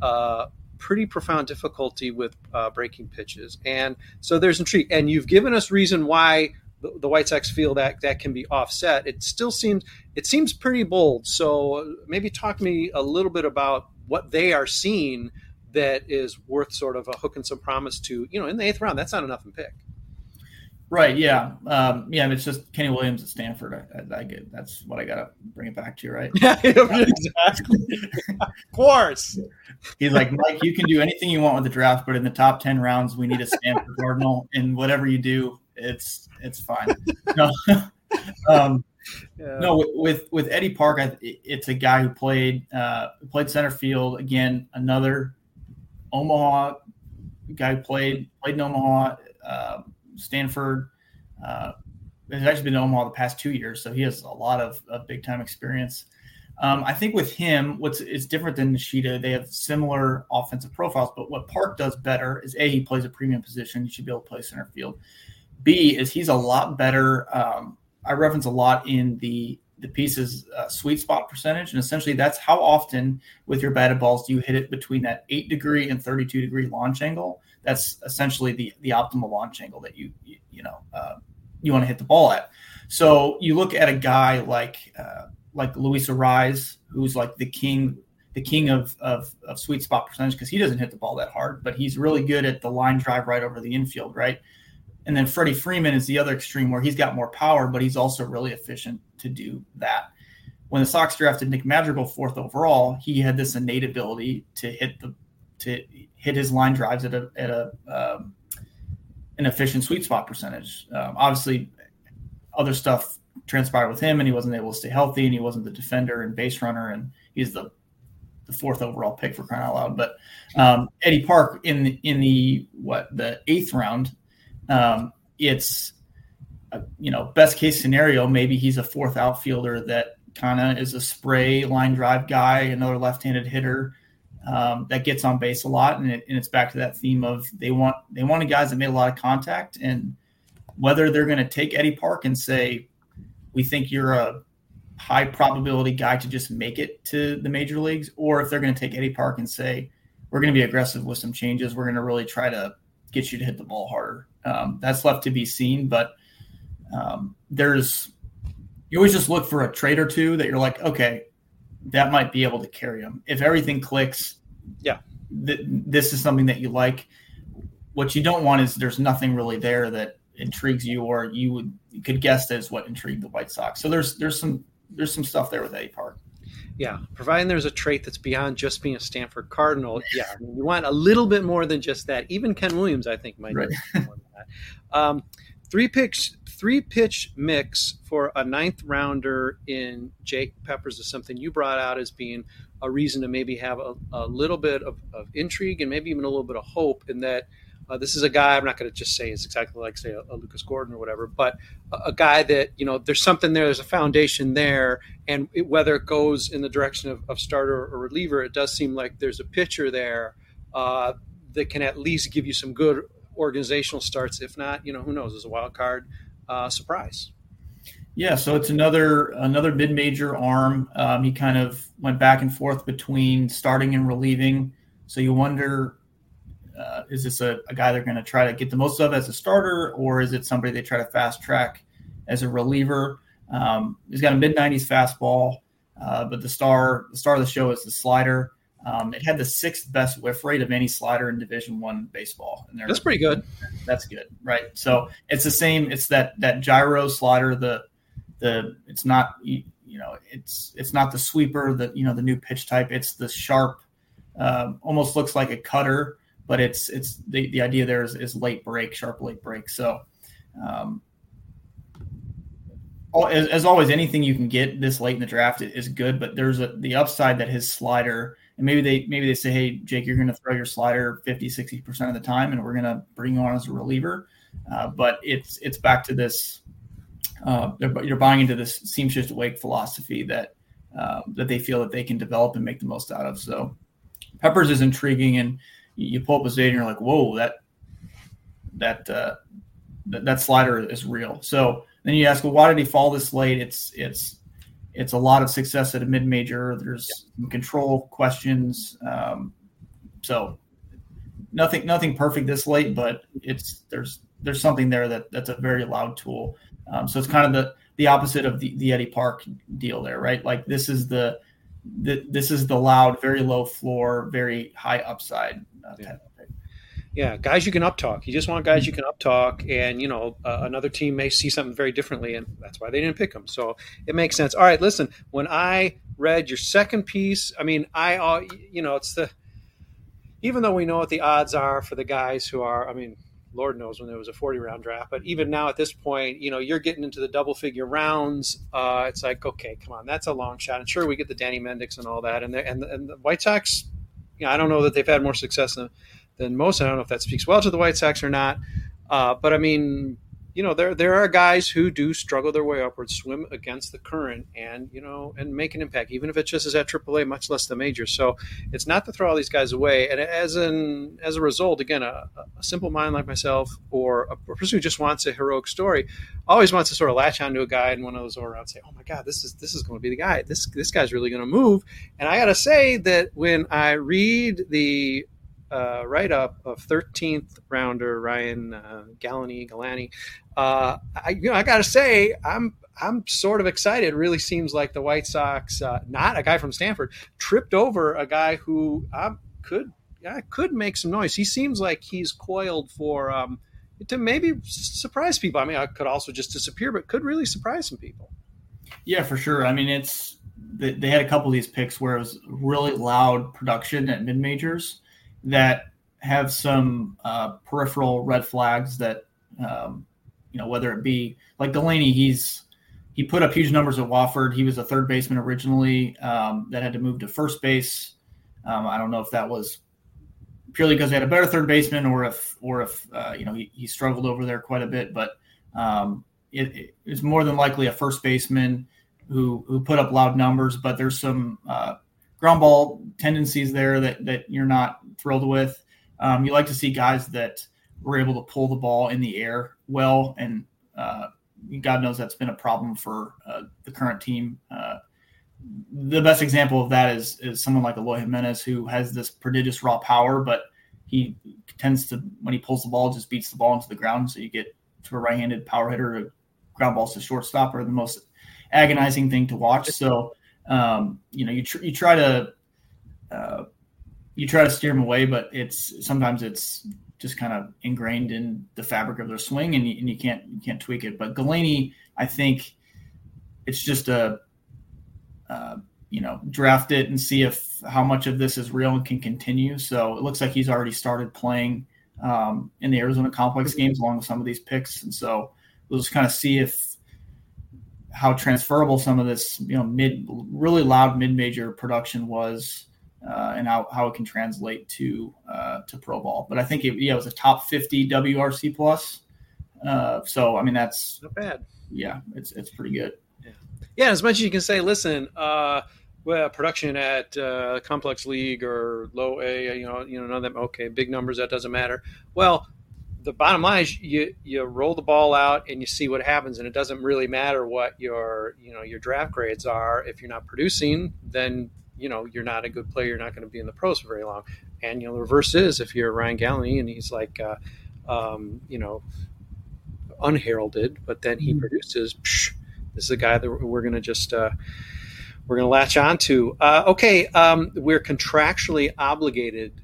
uh, pretty profound difficulty with uh, breaking pitches. And so there's intrigue. And you've given us reason why the, the, White Sox feel that that can be offset. It still seems it seems pretty bold. So maybe talk me a little bit about what they are seeing that is worth sort of a hook and some promise to. You know, in the eighth round, that's not enough in pick.
Right. Yeah. Um, yeah. It's just Kenny Williams at Stanford. I, I, I, get that's what I got to bring it back to, you, right?
Yeah, exactly. of course.
He's like, Mike, you can do anything you want with the draft, but in the top 10 rounds, we need a Stanford Cardinal. And whatever you do, it's, it's fine. No, um, yeah. no with, with Eddie Park, it's a guy who played, uh, played center field again, another Omaha guy who played, played in Omaha, um, Stanford. Uh, has actually been in Omaha the past two years, so he has a lot of, of big time experience. Um, I think with him, what's is different than Nishida, they have similar offensive profiles, but what Park does better is a he plays a premium position. You should be able to play center field. B is he's a lot better. Um, I reference a lot in the the piece's uh, sweet spot percentage, and essentially that's how often with your batted balls do you hit it between that eight degree and thirty two degree launch angle that's essentially the the optimal launch angle that you you, you know uh, you want to hit the ball at. So you look at a guy like uh, like Luis Arraez, who's like the king the king of of, of sweet spot percentage because he doesn't hit the ball that hard, but he's really good at the line drive right over the infield, right? And then Freddie Freeman is the other extreme where he's got more power, but he's also really efficient to do that. When the Sox drafted Nick Madrigal fourth overall, he had this innate ability to hit the to hit his line drives at a at a um, an efficient sweet spot percentage. Um, obviously, other stuff transpired with him, and he wasn't able to stay healthy, and he wasn't the defender and base runner, and he's the the fourth overall pick for crying out loud. But um, Eddie Park in the, in the what the eighth round, um, it's uh, you know best case scenario maybe he's a fourth outfielder that kind of is a spray line drive guy, another left-handed hitter um, that gets on base a lot, and, it, and, it's back to that theme of they want they wanted guys that made a lot of contact, and whether they're going to take Eddie Park and say, "We think you're a high probability guy to just make it to the major leagues," or if they're going to take Eddie Park and say, "We're going to be aggressive with some changes. We're going to really try to get you to hit the ball harder." Um, that's left to be seen, but um, there's you always just look for a trade or two that you're like, okay, that might be able to carry them. If everything clicks,
yeah,
th- this is something that you like. What you don't want is there's nothing really there that intrigues you, or you would you could guess that is what intrigued the White Sox. So there's there's some there's some stuff there with Eddie Park.
Yeah, providing there's a trait that's beyond just being a Stanford Cardinal. Yeah, I mean, you want a little bit more than just that. Even Ken Williams, I think, might right. more than that. Um, three picks three pitch mix for a ninth rounder in Jake Peppers is something you brought out as being a reason to maybe have a, a little bit of, of, intrigue and maybe even a little bit of hope in that uh, this is a guy I'm not going to just say is exactly like say a, a, Lucas Gordon or whatever, but a, a, guy that you know there's something there, there's a foundation there, and it, whether it goes in the direction of, of, starter or reliever, it does seem like there's a pitcher there uh, that can at least give you some good organizational starts. If not, you know who knows, as a wild card uh, surprise.
Yeah, so it's another another mid major arm. Um, he kind of went back and forth between starting and relieving. So you wonder, uh, is this a, a guy they're going to try to get the most of as a starter, or is it somebody they try to fast track as a reliever? Um, he's got a mid nineties fastball, uh, but the star the star of the show is the slider. Um, it had the sixth best whiff rate of any slider in Division One baseball.
And that's pretty good.
That's good, right? So it's the same. It's that that gyro slider. The the it's not you, know it's it's not the sweeper. The you know the new pitch type. It's the sharp. Um, almost looks like a cutter, but it's it's the, the idea there is, is late break, sharp late break. So. Um, as, as always, anything you can get this late in the draft is good, but there's a the upside that his slider and maybe they maybe they say, hey, Jake, you're going to throw your slider 50, 60 percent of the time, and we're going to bring you on as a reliever. Uh, but it's it's back to this. Uh, you're buying into this seam shifted wake philosophy that uh, that they feel that they can develop and make the most out of. So Peppers is intriguing, and you pull up his data and you're like, whoa, that that uh, that, that slider is real. So then you ask, well, why did he fall this late? It's it's it's a lot of success at a mid major. There's some control questions. Um, so nothing nothing perfect this late, but it's there's there's something there that that's a very loud tool. Um, so it's kind of the the opposite of the, the Eddie Park deal there, right? Like this is the, the this is the loud, very low floor, very high upside uh,
yeah yeah, guys you can up talk. You just want guys you can up talk, and you know uh, another team may see something very differently, and that's why they didn't pick them. So it makes sense. All right, listen. When I read your second piece, I mean, I uh, you know it's the even though we know what the odds are for the guys who are, I mean, Lord knows when there was a 40 round draft, but even now at this point, you know, you're getting into the double figure rounds. Uh, it's like, okay, come on, that's a long shot. And sure, we get the Danny Mendick and all that. And, and, and the White Sox, you know, I don't know that they've had more success than, than most. I don't know if that speaks well to the White Sox or not. Uh, but I mean, you know, there there are guys who do struggle their way upwards, swim against the current, and you know, and make an impact, even if it just is at AAA, much less the major. So it's not to throw all these guys away. And as an as a result, again, a, a simple mind like myself, or a person who just wants a heroic story, always wants to sort of latch onto a guy in one of those around and say, "Oh my God, this is this is going to be the guy. This this guy's really going to move." And I got to say that when I read the uh, write up of 13th rounder Ryan uh, Galanie, Galanie. Uh, I, you know, I got to say, I'm I'm sort of excited. It really seems like the White Sox, uh, not a guy from Stanford, tripped over a guy who um, could yeah, could make some noise. He seems like he's coiled for um, to maybe surprise people. I mean, I could also just disappear, but could really surprise some people.
Yeah, for sure. I mean, it's they had a couple of these picks where it was really loud production at mid majors that have some uh, peripheral red flags that um, you know whether it be like Delaney, he's he put up huge numbers at Wofford. He was a third baseman originally um, that had to move to first base. Um, I don't know if that was purely because they had a better third baseman or if or if uh, you know he, he, struggled over there quite a bit, but um, it, it's more than likely a first baseman who who put up loud numbers. But there's some uh, ground ball tendencies there that that you're not thrilled with. Um, you like to see guys that were able to pull the ball in the air well, and uh, God knows that's been a problem for uh, the current team. Uh, the best example of that is is someone like Eloy Jimenez, who has this prodigious raw power, but he tends to when he pulls the ball, just beats the ball into the ground. So you get to a right-handed power hitter, ground balls to shortstop are the most agonizing thing to watch. So um, you know, you tr- you try to uh, you try to steer them away, but it's sometimes it's just kind of ingrained in the fabric of their swing, and you, and you can't you can't tweak it. But Galanie, I think it's just a uh, you know draft it and see if how much of this is real and can continue. So it looks like he's already started playing um, in the Arizona complex games along with some of these picks, and so we'll just kind of see if how transferable some of this you know mid really loud mid major production was. Uh, and how, how it can translate to uh, to pro ball, but I think it, yeah, it was a top fifty WRC plus. Uh, so I mean that's
not bad.
Yeah, it's it's pretty good.
Yeah, yeah. As much as you can say, listen, uh, well, production at uh, complex league or low A, you know, you know, none of them. Okay, big numbers that doesn't matter. Well, the bottom line is you you roll the ball out and you see what happens, and it doesn't really matter what your you know your draft grades are. If you're not producing, then you know you're not a good player. You're not going to be in the pros for very long. And you know the reverse is if you're Ryan Galanie and he's like, uh, um, you know, unheralded, but then he mm-hmm. produces. Psh, this is a guy that we're going to just. Uh, we're going to latch on to. Uh, okay, um, we're contractually obligated.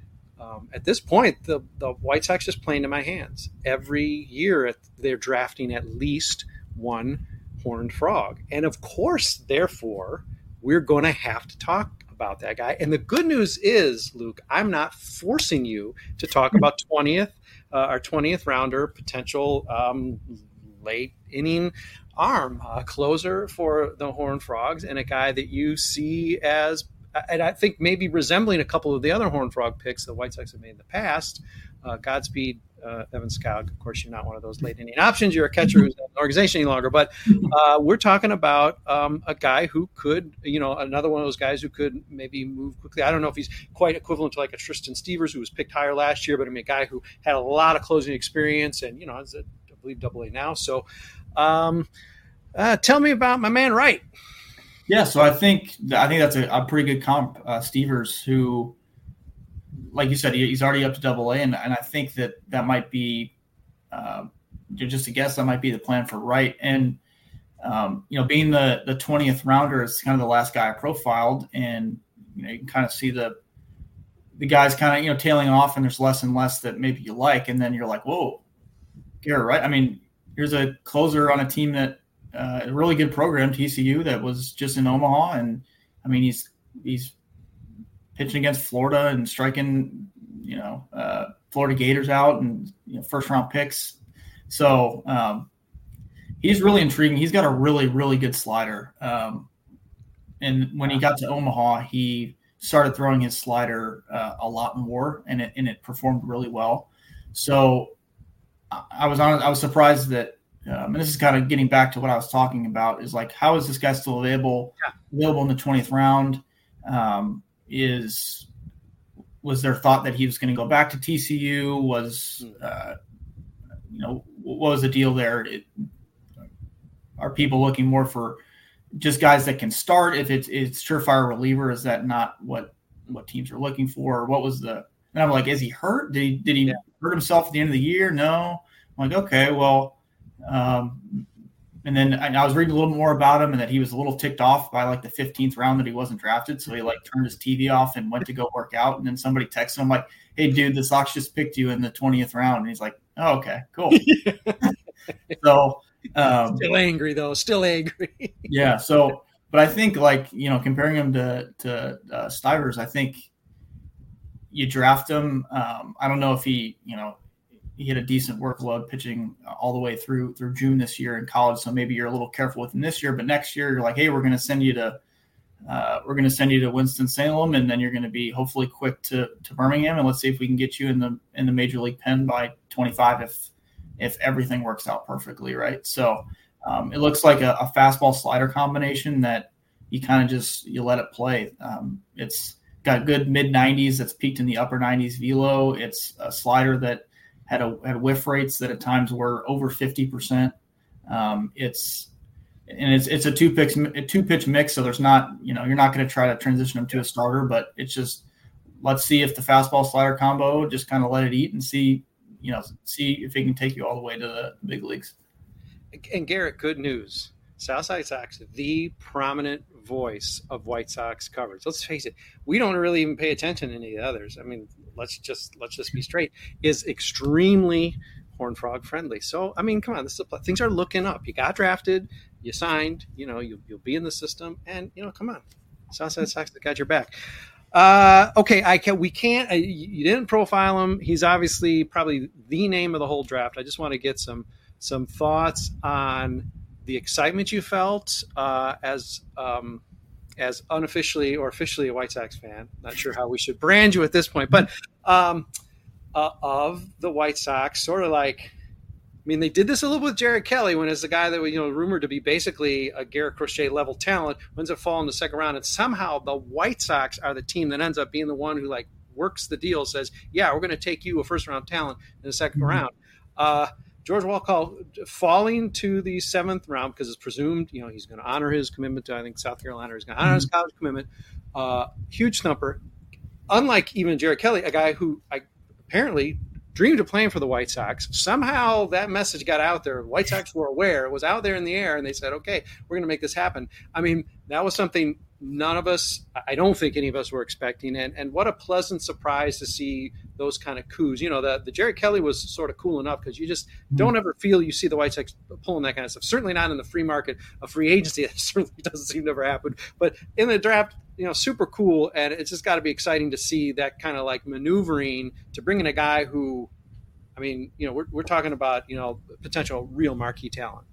Um, at this point, the, the White Sox just playing to my hands. Every year, they're drafting at least one horned frog. And of course, therefore, we're going to have to talk about that guy. And the good news is, Luke, I'm not forcing you to talk about 20th, uh, our 20th rounder, potential um, late inning arm, a closer for the Horned Frogs, and a guy that you see as, and I think maybe resembling a couple of the other Horn Frog picks the White Sox have made in the past. Uh, Godspeed, uh, Evan Skoug. Of course, you're not one of those late inning options. You're a catcher who's not an organization any longer. But uh, we're talking about um, a guy who could, you know, another one of those guys who could maybe move quickly. I don't know if he's quite equivalent to like a Tristan Stivers, who was picked higher last year, but I mean, a guy who had a lot of closing experience and, you know, is a, I believe double A now. So, um, uh, tell me about my man Wright.
Yeah, so I think I think that's a, a pretty good comp. Uh, Stivers, who, like you said, he, he's already up to Double A, and, and I think that that might be, uh, just a guess, that might be the plan for Wright. And um, you know, being the the twentieth rounder is kind of the last guy I profiled, and you know, you can kind of see the the guys kind of you know tailing off, and there's less and less that maybe you like, and then you're like, whoa, Garrett, right? I mean, here's a closer on a team that uh, a really good program, TCU, that was just in Omaha, and I mean he's he's pitching against Florida and striking, you know, uh, Florida Gators out and you know, first round picks. So um, he's really intriguing. He's got a really really good slider, um, and when he got to Omaha, he started throwing his slider uh, a lot more, and it and it performed really well. So I was on. I was surprised that um, and this is kind of getting back to what I was talking about is like how is this guy still available yeah. available in the 20th round? Um, is was there thought that he was going to go back to TCU was hmm. uh, you know what was the deal there? It, are people looking more for just guys that can start if it's it's surefire reliever? Is that not what what teams are looking for? What was the and I'm like is he hurt? Did he did he yeah. hurt himself at the end of the year? No. I'm like okay well um, and then I was reading a little more about him and that he was a little ticked off by like the 15th round that he wasn't drafted. So he like turned his TV off and went to go work out. And then somebody texted him like, Hey dude, the Sox just picked you in the 20th round. And he's like, Oh, okay, cool. so, um,
still angry though, still angry.
yeah. So, but I think like, you know, comparing him to, to uh, Stivers, I think you draft him. Um, I don't know if he, you know, he had a decent workload pitching all the way through through June this year in college. So maybe you're a little careful with him this year, but next year you're like, hey, we're going to send you to uh, we're going to send you to Winston Salem, and then you're going to be hopefully quick to to Birmingham, and let's see if we can get you in the in the major league pen by 25 if if everything works out perfectly, right? So um, it looks like a, a, fastball slider combination that you kind of just you let it play. Um, it's got good mid 90s that's peaked in the upper 90s velo. It's a slider that had a had whiff rates that at times were over fifty percent. Um, it's and it's it's a two pitch a two pitch mix, so there's not you know you're not going to try to transition them to a starter, but it's just let's see if the fastball slider combo just kind of let it eat and see you know see if it can take you all the way to the big leagues.
And Garrett, good news. Southside Sox, the prominent voice of White Sox coverage. Let's face it, we don't really even pay attention to any of the others. I mean, let's just let's just be straight. Is extremely Horn Frog friendly. So I mean, come on, this is a, things are looking up. You got drafted, you signed, you know, you, will be in the system, and you know, come on, Southside Sox got your back. Uh, okay, I can. We can't. Uh, you didn't profile him. He's obviously probably the name of the whole draft. I just want to get some some thoughts on the excitement you felt uh, as um, as unofficially or officially a White Sox fan. Not sure how we should brand you at this point, but um, uh, of the White Sox, sort of like. I mean, they did this a little with Jared Kelley when it's the guy that was, you know, rumored to be basically a Garrett Crochet level talent, ends up falling in the second round, and somehow the White Sox are the team that ends up being the one who like works the deal, says, "Yeah, we're going to take you a first round talent in the 2nd mm-hmm. round." Uh, George Wolkow falling to the seventh round because it's presumed, you know, he's going to honor his commitment to, I think, South Carolina. He's going to honor mm-hmm. his college commitment. Uh, huge thumper. Unlike even Jared Kelley, a guy who I apparently dreamed of playing for the White Sox. Somehow that message got out there. White Sox were aware. It was out there in the air, and they said, okay, we're going to make this happen. I mean, that was something none of us, I don't think any of us were expecting. And, and what a pleasant surprise to see those kind of coups. You know, the, the Jerry Kelly was sort of cool enough because you just mm-hmm. don't ever feel you see the White Sox pulling that kind of stuff. Certainly not in the free market, a free agency. That certainly doesn't seem to ever happen. But in the draft, you know, super cool. And it's just got to be exciting to see that kind of like maneuvering to bring in a guy who, I mean, you know, we're, we're talking about, you know, potential real marquee talent.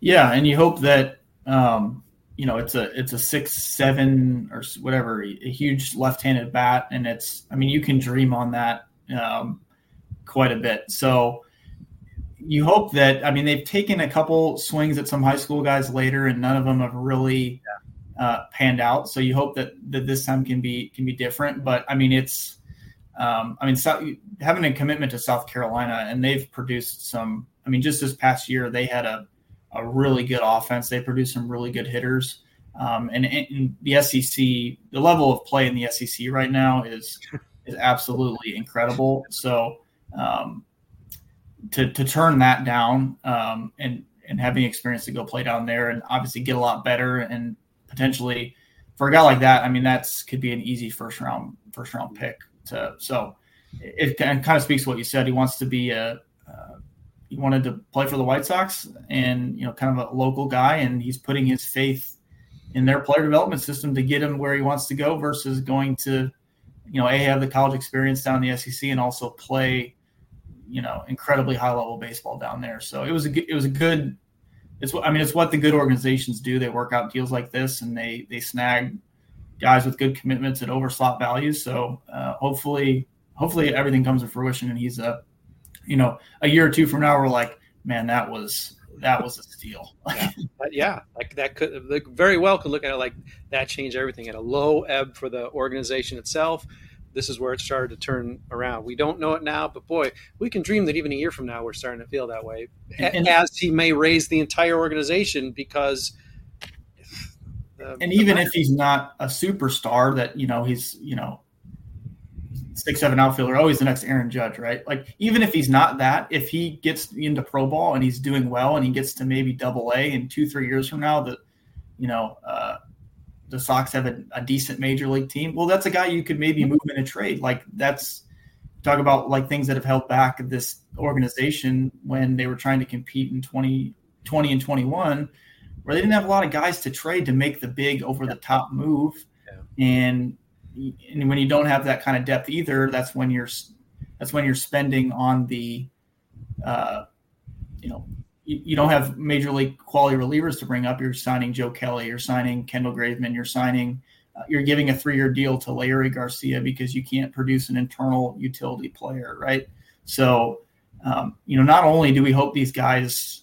Yeah. And you hope that, um, you know it's a it's a six seven or whatever a huge left-handed bat and it's i mean you can dream on that um, quite a bit. So you hope that i mean they've taken a couple swings at some high school guys later and none of them have really uh, panned out. So you hope that that this time can be can be different. But i mean it's um, i mean so, having a commitment to south carolina and they've produced some i mean just this past year they had a a really good offense. They produce some really good hitters. Um, and in the SEC, the level of play in the SEC right now is is absolutely incredible. So um, to to turn that down um, and and having experience to go play down there and obviously get a lot better and potentially for a guy like that, I mean that's could be an easy first round first round pick. To so it, it kind of speaks to what you said. He wants to be a, a he wanted to play for the White Sox and, you know, kind of a local guy. And he's putting his faith in their player development system to get him where he wants to go versus going to, you know, A, have the college experience down the SEC and also play, you know, incredibly high level baseball down there. So it was a, it was a good, it's what, I mean, it's what the good organizations do. They work out deals like this and they, they snag guys with good commitments at overslot values. So uh, hopefully, hopefully everything comes to fruition and he's a, you know, a year or two from now, we're like, man, that was that was a steal.
yeah. yeah, like that could like, very well could look at it like that changed everything at a low ebb for the organization itself. This is where it started to turn around. We don't know it now, but boy, we can dream that even a year from now we're starting to feel that way. And, as he may raise the entire organization because.
The, and even if he's not a superstar, that you know he's you know six seven outfielder. Oh, he's the next Aaron Judge, right? Like even if he's not that, if he gets into pro ball and he's doing well and he gets to maybe double A in two three years from now, that you know uh, the Sox have a, a, decent major league team. Well, that's a guy you could maybe move in a trade. Like that's talk about like things that have held back this organization when they were trying to compete in 2020 and 21 where they didn't have a lot of guys to trade to make the big over the top move yeah. and and when you don't have that kind of depth either, that's when you're that's when you're spending on the, uh, you know, you, you, don't have major league quality relievers to bring up. You're signing Joe Kelly, you're signing Kendall Graveman, you're signing, uh, you're giving a three year deal to Leury Garcia because you can't produce an internal utility player, right? So, um, you know, not only do we hope these guys,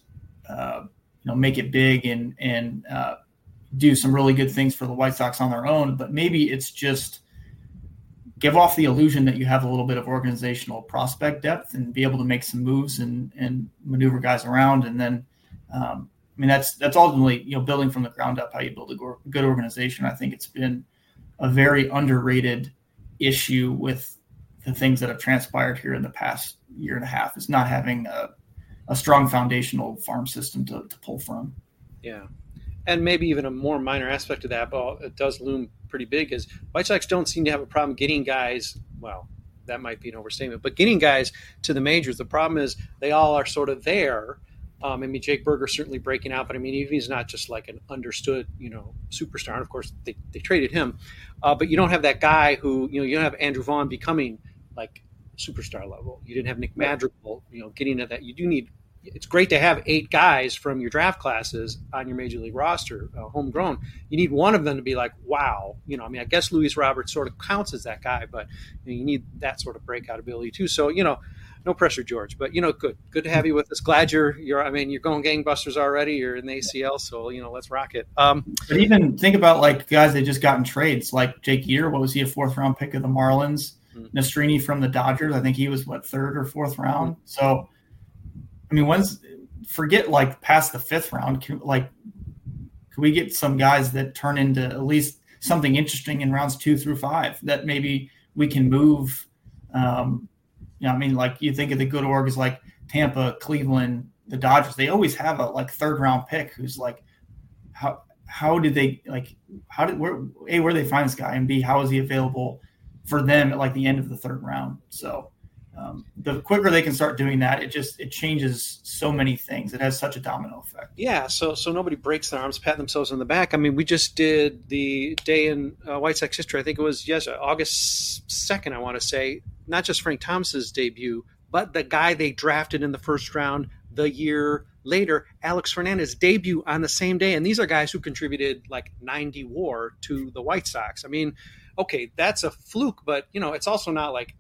uh, you know, make it big and and uh, do some really good things for the White Sox on their own, but maybe it's just give off the illusion that you have a little bit of organizational prospect depth and be able to make some moves and and maneuver guys around. And then, um, I mean, that's that's ultimately you know building from the ground up how you build a good organization. I think it's been a very underrated issue with the things that have transpired here in the past year and a half is not having a, a strong foundational farm system to, to pull from.
Yeah. And maybe even a more minor aspect of that, but it does loom pretty big is White Sox don't seem to have a problem getting guys. Well, that might be an overstatement, but getting guys to the majors. The problem is they all are sort of there. Um, I mean, Jake Burger certainly breaking out, but I mean, even he's not just like an understood, you know, superstar. And of course, they, they traded him, uh, but you don't have that guy who, you know, you don't have Andrew Vaughn becoming like superstar level. You didn't have Nick Madrigal, you know, getting at that. You do need it's great to have eight guys from your draft classes on your major league roster, uh, homegrown. You need one of them to be like, wow, you know. I mean, I guess Luis Roberts sort of counts as that guy, but you, know, you need that sort of breakout ability too. So you know, no pressure, George. But you know, good, good to have you with us. Glad you're, you're. I mean, you're going gangbusters already. You're in the ACL, so you know, let's rock it. Um,
but even think about like guys that just got in trades, like Jake Yeager. What was he a fourth round pick of the Marlins? Mm-hmm. Nastrini from the Dodgers. I think he was what third or fourth round. Mm-hmm. So, I mean, once forget like past the fifth round, can, like, can we get some guys that turn into at least something interesting in rounds two through five that maybe we can move? Um, you know, I mean, like you think of the good orgs like Tampa, Cleveland, the Dodgers. They always have a like third round pick who's like, how how did they like how did where a where they find this guy and b how is he available for them at like the end of the third round? So um, the quicker they can start doing that, it just it changes so many things. It has such a domino effect.
Yeah, so so nobody breaks their arms, pat themselves on the back. I mean, we just did the day in uh, White Sox history. I think it was yes, August second. I want to say not just Frank Thomas's debut, but the guy they drafted in the first round the year later, Alex Fernandez debut on the same day. And these are guys who contributed like 90 WAR to the White Sox. I mean, okay, that's a fluke, but you know, it's also not like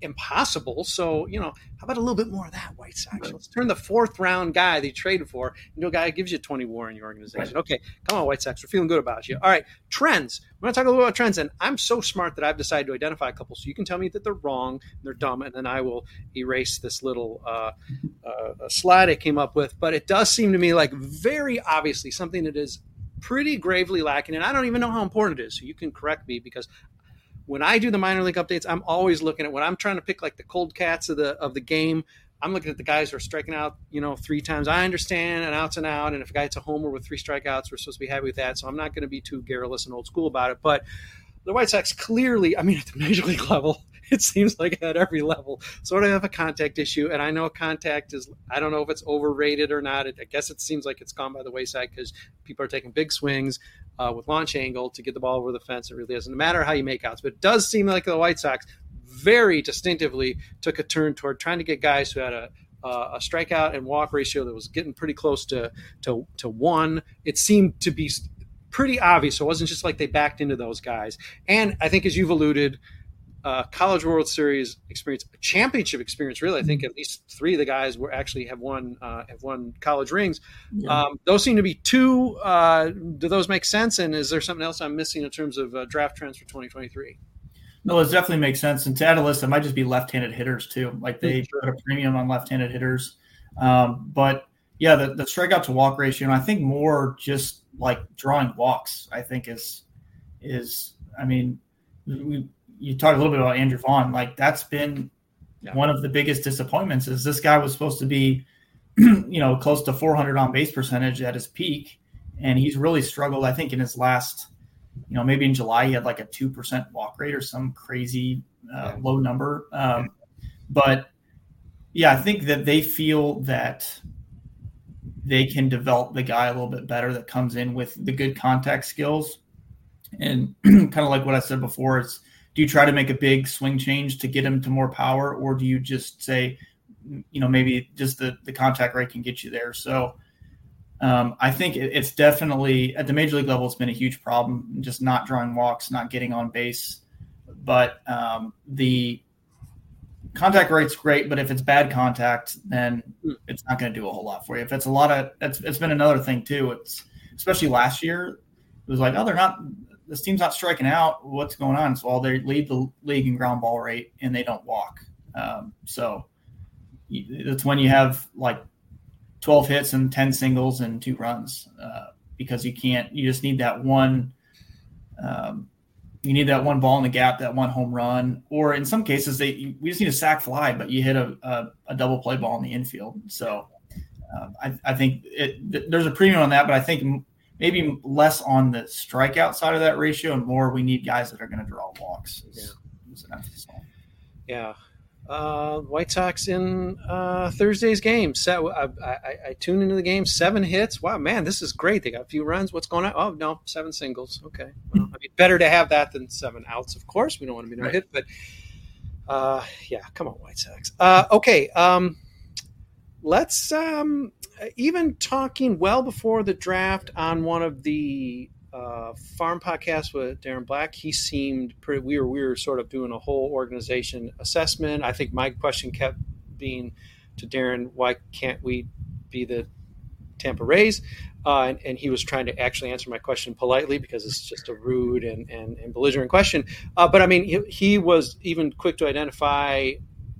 impossible. So, you know, how about a little bit more of that, White Sox? Let's turn the fourth round guy they traded for into a guy that gives you 20 war in your organization. Okay, come on, White Sox. We're feeling good about you. All right, trends. We're going to talk a little about trends. And I'm so smart that I've decided to identify a couple. So you can tell me that they're wrong, and they're dumb, and then I will erase this little uh, uh, slide I came up with. But it does seem to me like very obviously something that is pretty gravely lacking. And I don't even know how important it is. So you can correct me because when I do the minor league updates, I'm always looking at when I'm trying to pick like the cold cats of the of the game. I'm looking at the guys who are striking out, you know, three times. I understand an out's an out, and if a guy hits a homer with three strikeouts, we're supposed to be happy with that. So I'm not going to be too garrulous and old school about it. But the White Sox clearly, I mean, at the major league level, it seems like at every level, sort of have a contact issue. And I know contact is, I don't know if it's overrated or not. I guess it seems like it's gone by the wayside because people are taking big swings uh, with launch angle to get the ball over the fence. It really doesn't matter how you make outs, but it does seem like the White Sox very distinctively took a turn toward trying to get guys who had a uh, a strikeout and walk ratio that was getting pretty close to, to to one. It seemed to be pretty obvious. So it wasn't just like they backed into those guys. And I think, as you've alluded, uh, College World Series experience, championship experience. Really, I think at least three of the guys were actually have won uh, have won college rings. Yeah. Um, those seem to be two. Uh, do those make sense? And is there something else I'm missing in terms of uh, draft trends for 2023?
No, it definitely makes sense. And to add a list, it might just be left-handed hitters too. Like they sure. put a premium on left-handed hitters. Um, but yeah, the, the strikeout to walk ratio, and I think more just like drawing walks. I think is is I mean we you talked a little bit about Andrew Vaughn. Like that's been yeah. one of the biggest disappointments. Is this guy was supposed to be, you know, close to 400 on base percentage at his peak, and he's really struggled. I think in his last, you know, maybe in July he had like a two percent walk rate or some crazy uh, yeah. low number. Um, but yeah, I think that they feel that they can develop the guy a little bit better that comes in with the good contact skills. And kind of like what I said before, it's do you try to make a big swing change to get him to more power, or do you just say, you know, maybe just the the contact rate can get you there? So. Um, I think it's definitely at the major league level, it's been a huge problem, just not drawing walks, not getting on base. But um, the contact rate's great, but if it's bad contact, then it's not going to do a whole lot for you. If it's a lot of, it's, it's been another thing too. It's especially last year, it was like, oh, they're not this team's not striking out. What's going on? So, well, they lead the league in ground ball rate and they don't walk. Um, so it's when you have like 12 hits and 10 singles and two runs uh, because you can't, you just need that one. Um, you need that one ball in the gap, that one home run, or in some cases, they we just need a sac fly, but you hit a, a, a double play ball in the infield. So um, I, I, think it, there's a premium on that, but I think maybe less on the strikeout side of that ratio and more we need guys that are going to draw walks. Is,
yeah. Is yeah. Uh, White Sox in uh, Thursday's game. So I, I, I tune into the game. Seven hits. Wow, man, this is great. They got a few runs. What's going on? Oh no, seven singles. Okay. Well, I mean, better to have that than seven outs. Of course, we don't want to be no right. hit, but uh, yeah, come on, White Sox. Uh, okay. Um, let's um, even talking well before the draft on one of the uh, farm podcasts with Darren Black. He seemed pretty. We were we were sort of doing a whole organization assessment. I think my question kept being to Darren, why can't we be the Tampa Rays? Uh, and, and, he was trying to actually answer my question politely because it's just a rude and, and, and belligerent question. Uh, but I mean, he, he, was even quick to identify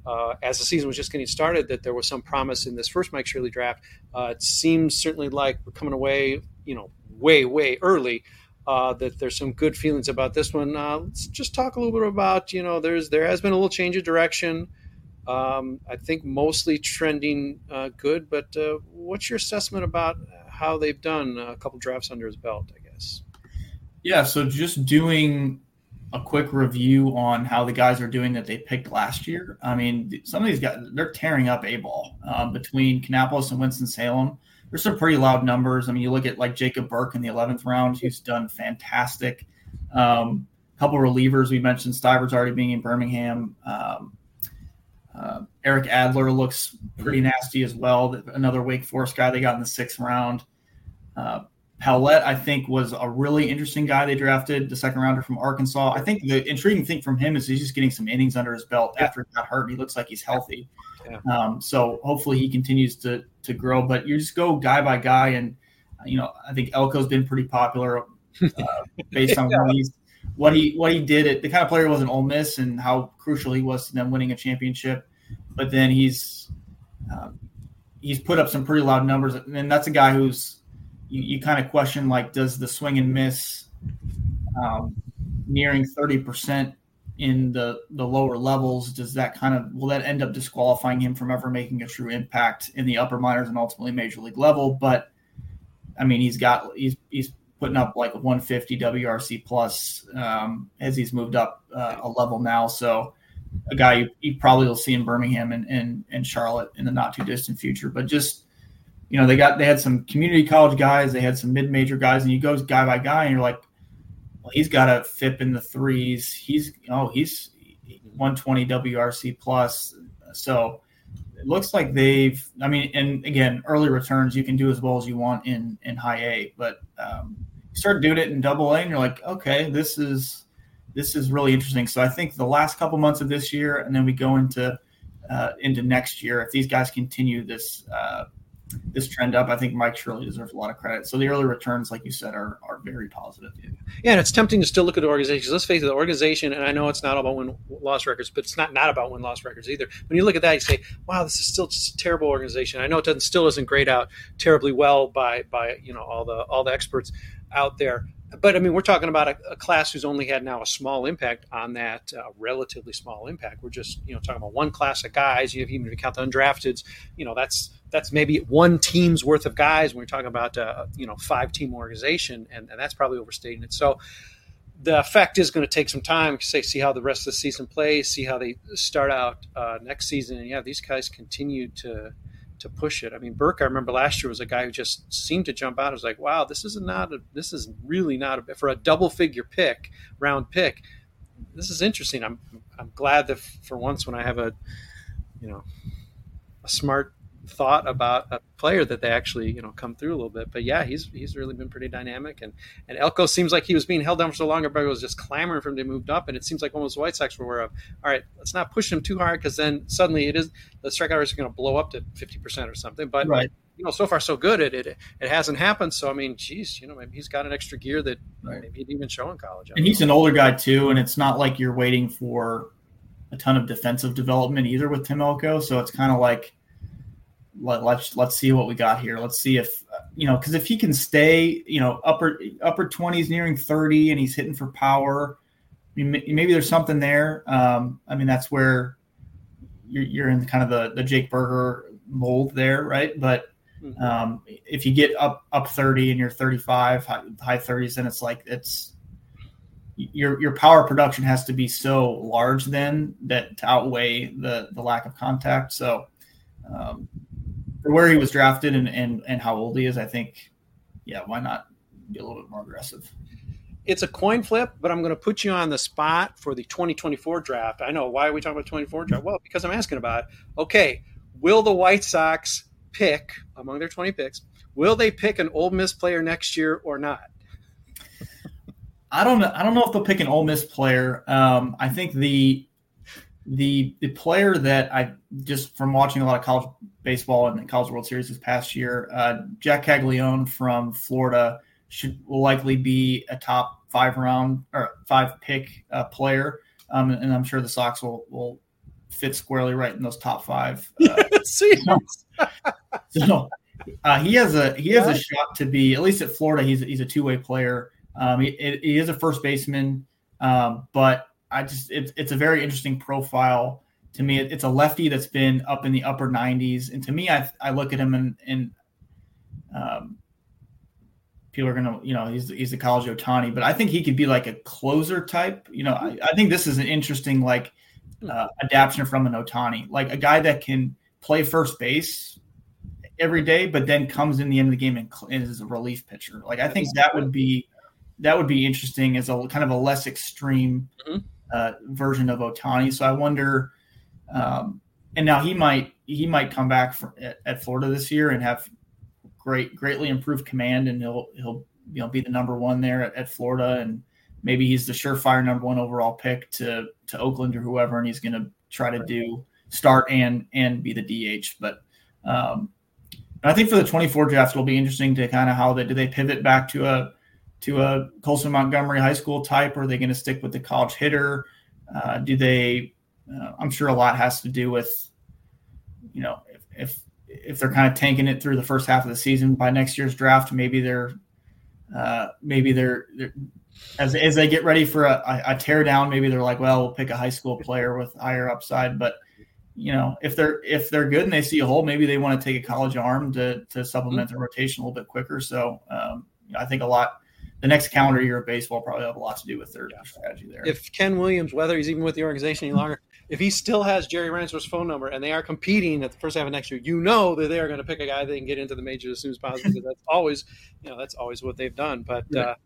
uh, as the season was just getting started that there was some promise in this first Mike Shirley draft. Uh, it seems certainly like we're coming away, you know, way, way early. Uh, that there's some good feelings about this one. Uh, let's just talk a little bit about, you know, there's there has been a little change of direction. Um, I think mostly trending uh, good, but uh, what's your assessment about how they've done a couple drafts under his belt? I guess.
Yeah, so just doing a quick review on how the guys are doing that they picked last year. I mean, some of these guys they're tearing up a ball um, between Kannapolis and Winston Salem. There's some pretty loud numbers. I mean, you look at like Jacob Burke in the 11th round, who's done fantastic. Um, a couple relievers we mentioned, Stiver's already being in Birmingham. Um, uh, Eric Adler looks pretty nasty as well. Another Wake Forest guy they got in the sixth round. Uh, Pallette, I think, was a really interesting guy they drafted, the second rounder from Arkansas. I think the intriguing thing from him is he's just getting some innings under his belt after he got hurt. He looks like he's healthy. Yeah. Um, so hopefully he continues to to grow. But you just go guy by guy, and you know I think Elko's been pretty popular uh, based on yeah. what he's what he what he did it the kind of player was an Ole Miss and how crucial he was to them winning a championship. But then he's um, he's put up some pretty loud numbers, and that's a guy who's you, you kind of question like does the swing and miss um, nearing thirty percent in the the lower levels does that kind of will that end up disqualifying him from ever making a true impact in the upper minors and ultimately major league level but i mean he's got he's he's putting up like 150 WRC plus um, as he's moved up uh, a level now. So a guy you, you, probably will see in Birmingham and, and, and Charlotte in the not too distant future. But just you know they got they had some community college guys, they had some mid major guys, and you go guy by guy, and you're like, well, he's got a FIP in the threes. He's oh he's 120 WRC plus. So it looks like they've. I mean, and again, early returns you can do as well as you want in in high A, but um, you start doing it in double A, and you're like, okay, this is this is really interesting. So I think the last couple months of this year, and then we go into uh, into next year, if these guys continue this uh, this trend up, I think Mike Shirley deserves a lot of credit. So the early returns, like you said, are are very positive.
Yeah, and it's tempting to still look at the organization. Let's face it, the organization, and I know it's not about win loss records, but it's not not about win loss records either. When you look at that, you say, "Wow, this is still just a terrible organization." I know it doesn't still isn't great out terribly well by by you know all the all the experts out there, but I mean, we're talking about a, a, class who's only had now a small impact on that uh, relatively small impact. We're just, you know, talking about one class of guys. You even if you count the undrafteds, you know, that's that's maybe one team's worth of guys when we're talking about, uh, you know, five team organization, and, and that's probably overstating it. So the effect is going to take some time. Say, see how the rest of the season plays, see how they start out uh, next season, and yeah, these guys continue to to push it. I mean, Burke, I remember last year was a guy who just seemed to jump out. I was like, wow, this is not a, this is really not a, for a double figure pick, round pick. This is interesting. I'm, I'm glad that for once when I have a, you know, a smart thought about a player that they actually you know come through a little bit. But yeah, he's he's really been pretty dynamic. And and Elko seems like he was being held down for so long. Everybody was just clamoring for him to move up, and it seems like almost the White Sox were aware of. All right, let's not push him too hard because then suddenly it is the strikeout rate is going to blow up to fifty percent or something. But right. You know, so far so good. It, it it hasn't happened. So I mean, geez, you know, maybe he's got an extra gear that right. maybe he didn't even show in college.
And he's know. an older guy too, and it's not like you're waiting for a ton of defensive development either with Tim Elko. So it's kind of like let, let's let's see what we got here. Let's see if you know because if he can stay, you know, upper upper twenties, nearing thirty, and he's hitting for power, maybe there's something there. Um, I mean, that's where you're, you're in kind of the the Jake Burger mold there, right? But mm-hmm. um, if you get up up thirty and you're thirty five, high thirties, then it's like it's your your power production has to be so large then that to outweigh the the lack of contact. So um, where he was drafted and, and and how old he is, I think, yeah, why not be a little bit more aggressive?
It's a coin flip, but I'm going to put you on the spot for the 2024 draft. I know why are we talking about 24 draft? Well, because I'm asking about it. Okay, will the White Sox pick among their 20 picks, will they pick an Ole Miss player next year or not?
I don't know. I don't know if they'll pick an Ole Miss player. Um, I think the the the player that I just from watching a lot of college baseball and the College World Series this past year, uh, Jac Caglianone from Florida should will likely be a top five round or five pick uh, player, um, and I'm sure the Sox will will fit squarely right in those top five. Uh, so uh, he has a he has a shot to be at least at Florida. He's he's a two way player. Um, he, he, is a first baseman, um, but I just it's it's a very interesting profile to me. It, it's a lefty that's been up in the upper 90s, and to me, I I look at him and and um, people are gonna you know he's he's a college Ohtani, but I think he could be like a closer type. You know, I, I think this is an interesting like uh, adaptation from an Ohtani, like a guy that can play first base every day, but then comes in the end of the game and, and is a relief pitcher. Like I think that would be that would be interesting as a kind of a less extreme mm-hmm. Uh, version of Ohtani. So I wonder. Um, and now he might he might come back for, at, at, Florida this year and have great greatly improved command, and he'll he'll you know be the number one there at, at Florida, and maybe he's the surefire number one overall pick to to Oakland or whoever, and he's going to try to do start and and be the DH. But um, I think for the 24 draft, it'll be interesting to kind of how they do they pivot back to a to a Colson Montgomery High School type? Or are they going to stick with the college hitter? Uh, do they? Uh, I'm sure a lot has to do with, you know, if, if if they're kind of tanking it through the first half of the season by next year's draft, maybe they're uh, maybe they're, they're, as as they get ready for a, a, tear down, maybe they're like, well, we'll pick a high school player with higher upside. But you know, if they're if they're good and they see a hole, maybe they want to take a college arm to to supplement mm-hmm. their rotation a little bit quicker. So um, I think a lot the next calendar year of baseball probably have a lot to do with their yeah. strategy there.
If Ken Williams, whether he's even with the organization any longer, if he still has Jerry Reinsdorf's phone number and they are competing at the first half of next year, you know that they are going to pick a guy they can get into the majors as soon as possible. that's always, you know, that's always what they've done. But uh,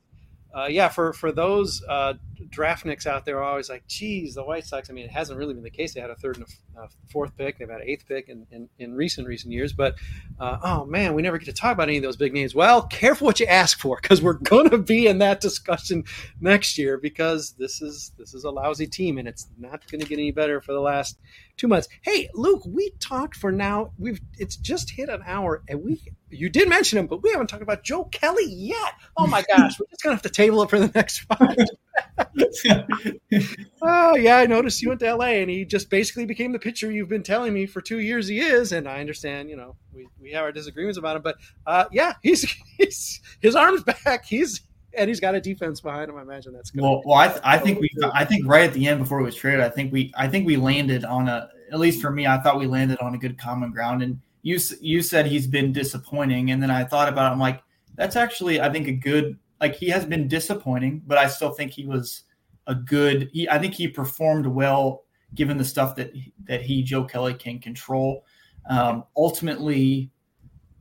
uh, yeah, for for those uh, draftniks out there, are always like, geez, the White Sox. I mean, it hasn't really been the case. They had a third and a, a fourth pick. They've had an eighth pick in, in, in recent recent years. But uh, oh man, we never get to talk about any of those big names. Well, careful what you ask for because we're going to be in that discussion next year because this is this is a lousy team and it's not going to get any better for the last two months. Hey, Luke, we talked for now. We've it's just hit an hour, and we you did mention him, but we haven't talked about Joe Kelly yet. Oh my gosh, we're just gonna have to table it for the next five. oh yeah, I noticed you went to LA, and he just basically became the pitcher you've been telling me for two years he is. And I understand, you know, we, we have our disagreements about him, but uh, yeah, he's he's his arms back. He's and he's got a defense behind him. I imagine that's good.
Well, well, I, th- I think we, I think right at the end before he was traded, I think we, I think we landed on a, at least for me, I thought we landed on a good common ground. And you, you said he's been disappointing, and then I thought about, it, I'm like, that's actually, I think, a good, like he has been disappointing, but I still think he was a good. He, I think he performed well given the stuff that that he, Joe Kelly, can control. Um, ultimately,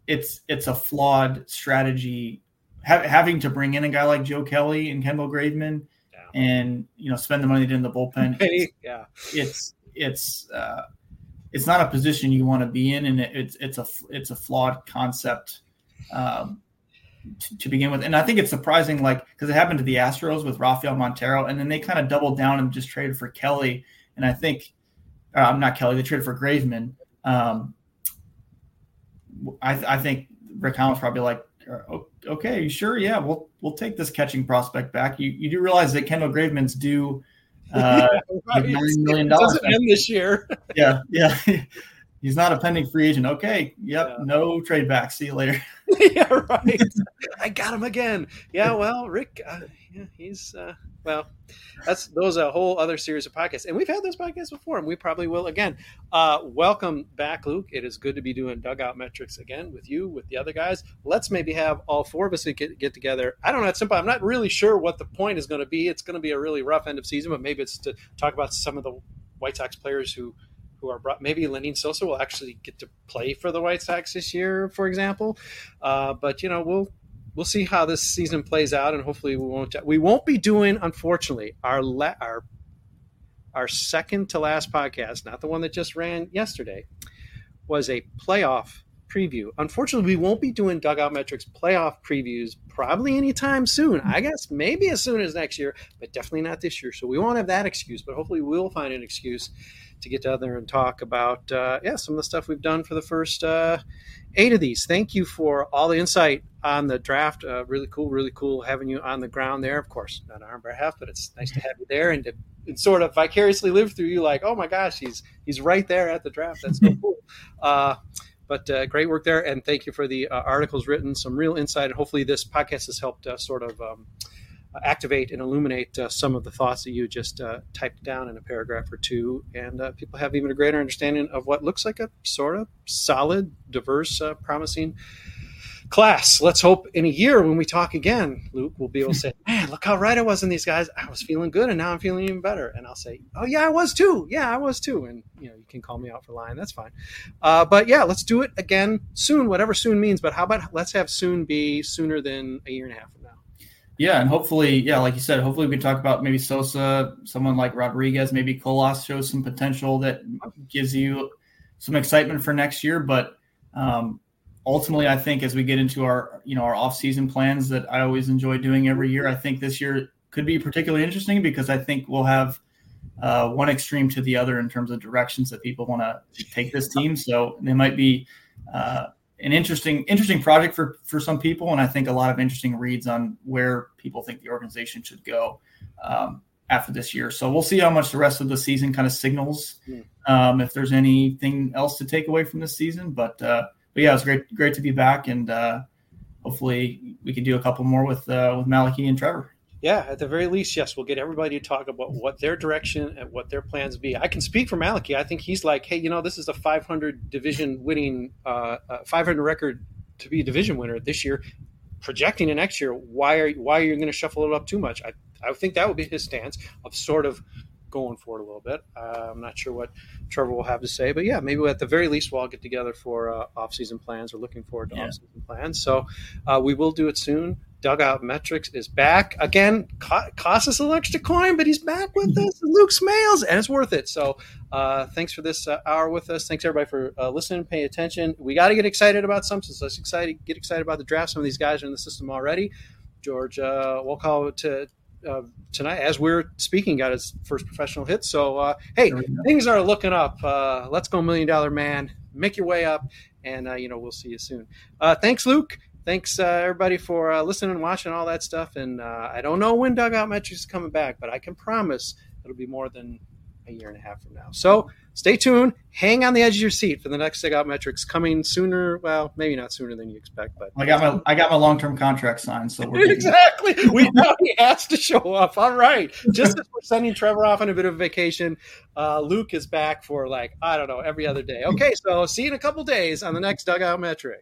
it's it's a flawed strategy ha- having to bring in a guy like Joe Kelly and Kendall Graveman yeah. and you know spend the money in the bullpen.
Hey, yeah,
it's it's uh, it's not a position you want to be in, and it's it's a it's a flawed concept um, to, to, begin with. And I think it's surprising, like because it happened to the Astros with Rafael Montero, and then they kind of doubled down and just traded for Kelly. And I think uh, I'm not Kelly; they traded for Graveman. Um, I, I think Rick was probably like, okay, sure, yeah, we'll we'll take this catching prospect back. You you do realize that Kendall Graveman's due uh, right. million dollars
this year.
yeah, yeah. He's not a pending free agent. Okay, yep, yeah. no trade back. See you later.
yeah, right. I got him again. Yeah, well, Rick, uh, yeah, he's uh, well. That's those a whole other series of podcasts, and we've had those podcasts before, and we probably will again. Uh, welcome back, Luke. It is good to be doing dugout metrics again with you, with the other guys. Let's maybe have all four of us get get together. I don't know. It's simple. I'm not really sure what the point is going to be. It's going to be a really rough end of season, but maybe it's to talk about some of the White Sox players who who are brought. Maybe Lenyn Sosa will actually get to play for the White Sox this year, for example. Uh, but you know, we'll we'll see how this season plays out, and hopefully we won't we won't be doing unfortunately our la- our our second to last podcast, not the one that just ran yesterday, was a playoff preview. Unfortunately, we won't be doing Dugout Metrics playoff previews probably anytime soon. I guess maybe as soon as next year, but definitely not this year. So we won't have that excuse, but hopefully we'll find an excuse to get together and talk about uh, yeah some of the stuff we've done for the first uh, eight of these. Thank you for all the insight on the draft. Uh, really cool, really cool having you on the ground there. Of course, not on our behalf, but it's nice to have you there and to and sort of vicariously live through you. Like, oh my gosh, he's he's right there at the draft. That's so cool. Uh, but uh, great work there, and thank you for the uh, articles written. Some real insight, and hopefully this podcast has helped uh, sort of. Um, activate and illuminate uh, some of the thoughts that you just uh, typed down in a paragraph or two, and uh, people have even a greater understanding of what looks like a sort of solid, diverse, uh, promising class. Let's hope in a year when we talk again, Luke, we'll be able to say, "Man, look how right I was in these guys. I was feeling good, and now I'm feeling even better." And I'll say, "Oh yeah, I was too. Yeah, I was too." And you know, you can call me out for lying. That's fine. Uh, but yeah, let's do it again soon, whatever soon means. But how about let's have soon be sooner than a year and a half from now.
Yeah, and hopefully, yeah, like you said, hopefully we can talk about maybe Sosa, someone like Rodriguez, maybe Colas shows some potential that gives you some excitement for next year. But um, ultimately, I think as we get into our you know our off season plans that I always enjoy doing every year, I think this year could be particularly interesting because I think we'll have uh, one extreme to the other in terms of directions that people want to take this team. So they might be. Uh, an interesting interesting project for for some people, and I think a lot of interesting reads on where people think the organization should go um, after this year. So we'll see how much the rest of the season kind of signals hmm. um, if there's anything else to take away from this season. But uh, but yeah, it's great great to be back, and uh, hopefully we can do a couple more with uh, with Malachi and Trevor
yeah, at the very least, yes, we'll get everybody to talk about what their direction and what their plans be. I can speak for Malachi. I think he's like, hey, you know, this is a 500 division winning, uh, uh, 500 record to be a division winner this year. Projecting to next year, why are why are you going to shuffle it up too much? I I think that would be his stance of sort of going for it a little bit. Uh, I'm not sure what Trevor will have to say, but yeah, maybe at the very least we'll all get together for uh, off-season plans. We're looking forward to yeah. off-season plans, so uh, we will do it soon. Dugout Metrics is back again. Co- cost us an extra coin, but he's back with mm-hmm. us. Luke Smailes, and it's worth it. So, uh, thanks for this uh, hour with us. Thanks everybody for uh, listening, and paying attention. We got to get excited about something. So let's excited, get excited about the draft. Some of these guys are in the system already. George uh, Wolkow to uh, tonight, as we're speaking, got his first professional hit. So, uh, hey, things are looking up. Uh, let's go, million dollar man. Make your way up, and uh, you know we'll see you soon. Uh, thanks, Luke thanks uh, everybody for uh, listening and watching all that stuff. And uh, I don't know when Dugout Metrics is coming back, but I can promise it'll be more than a year and a half from now. So stay tuned. Hang on the edge of your seat for the next Dugout Metrics coming sooner. Well, maybe not sooner than you expect, but
I got my I got my long term contract signed. So
exactly, we know he has to show up. All right, just as we're sending Trevor off on a bit of a vacation, uh, Luke is back for like I don't know every other day. Okay, so see you in a couple days on the next Dugout Metrics.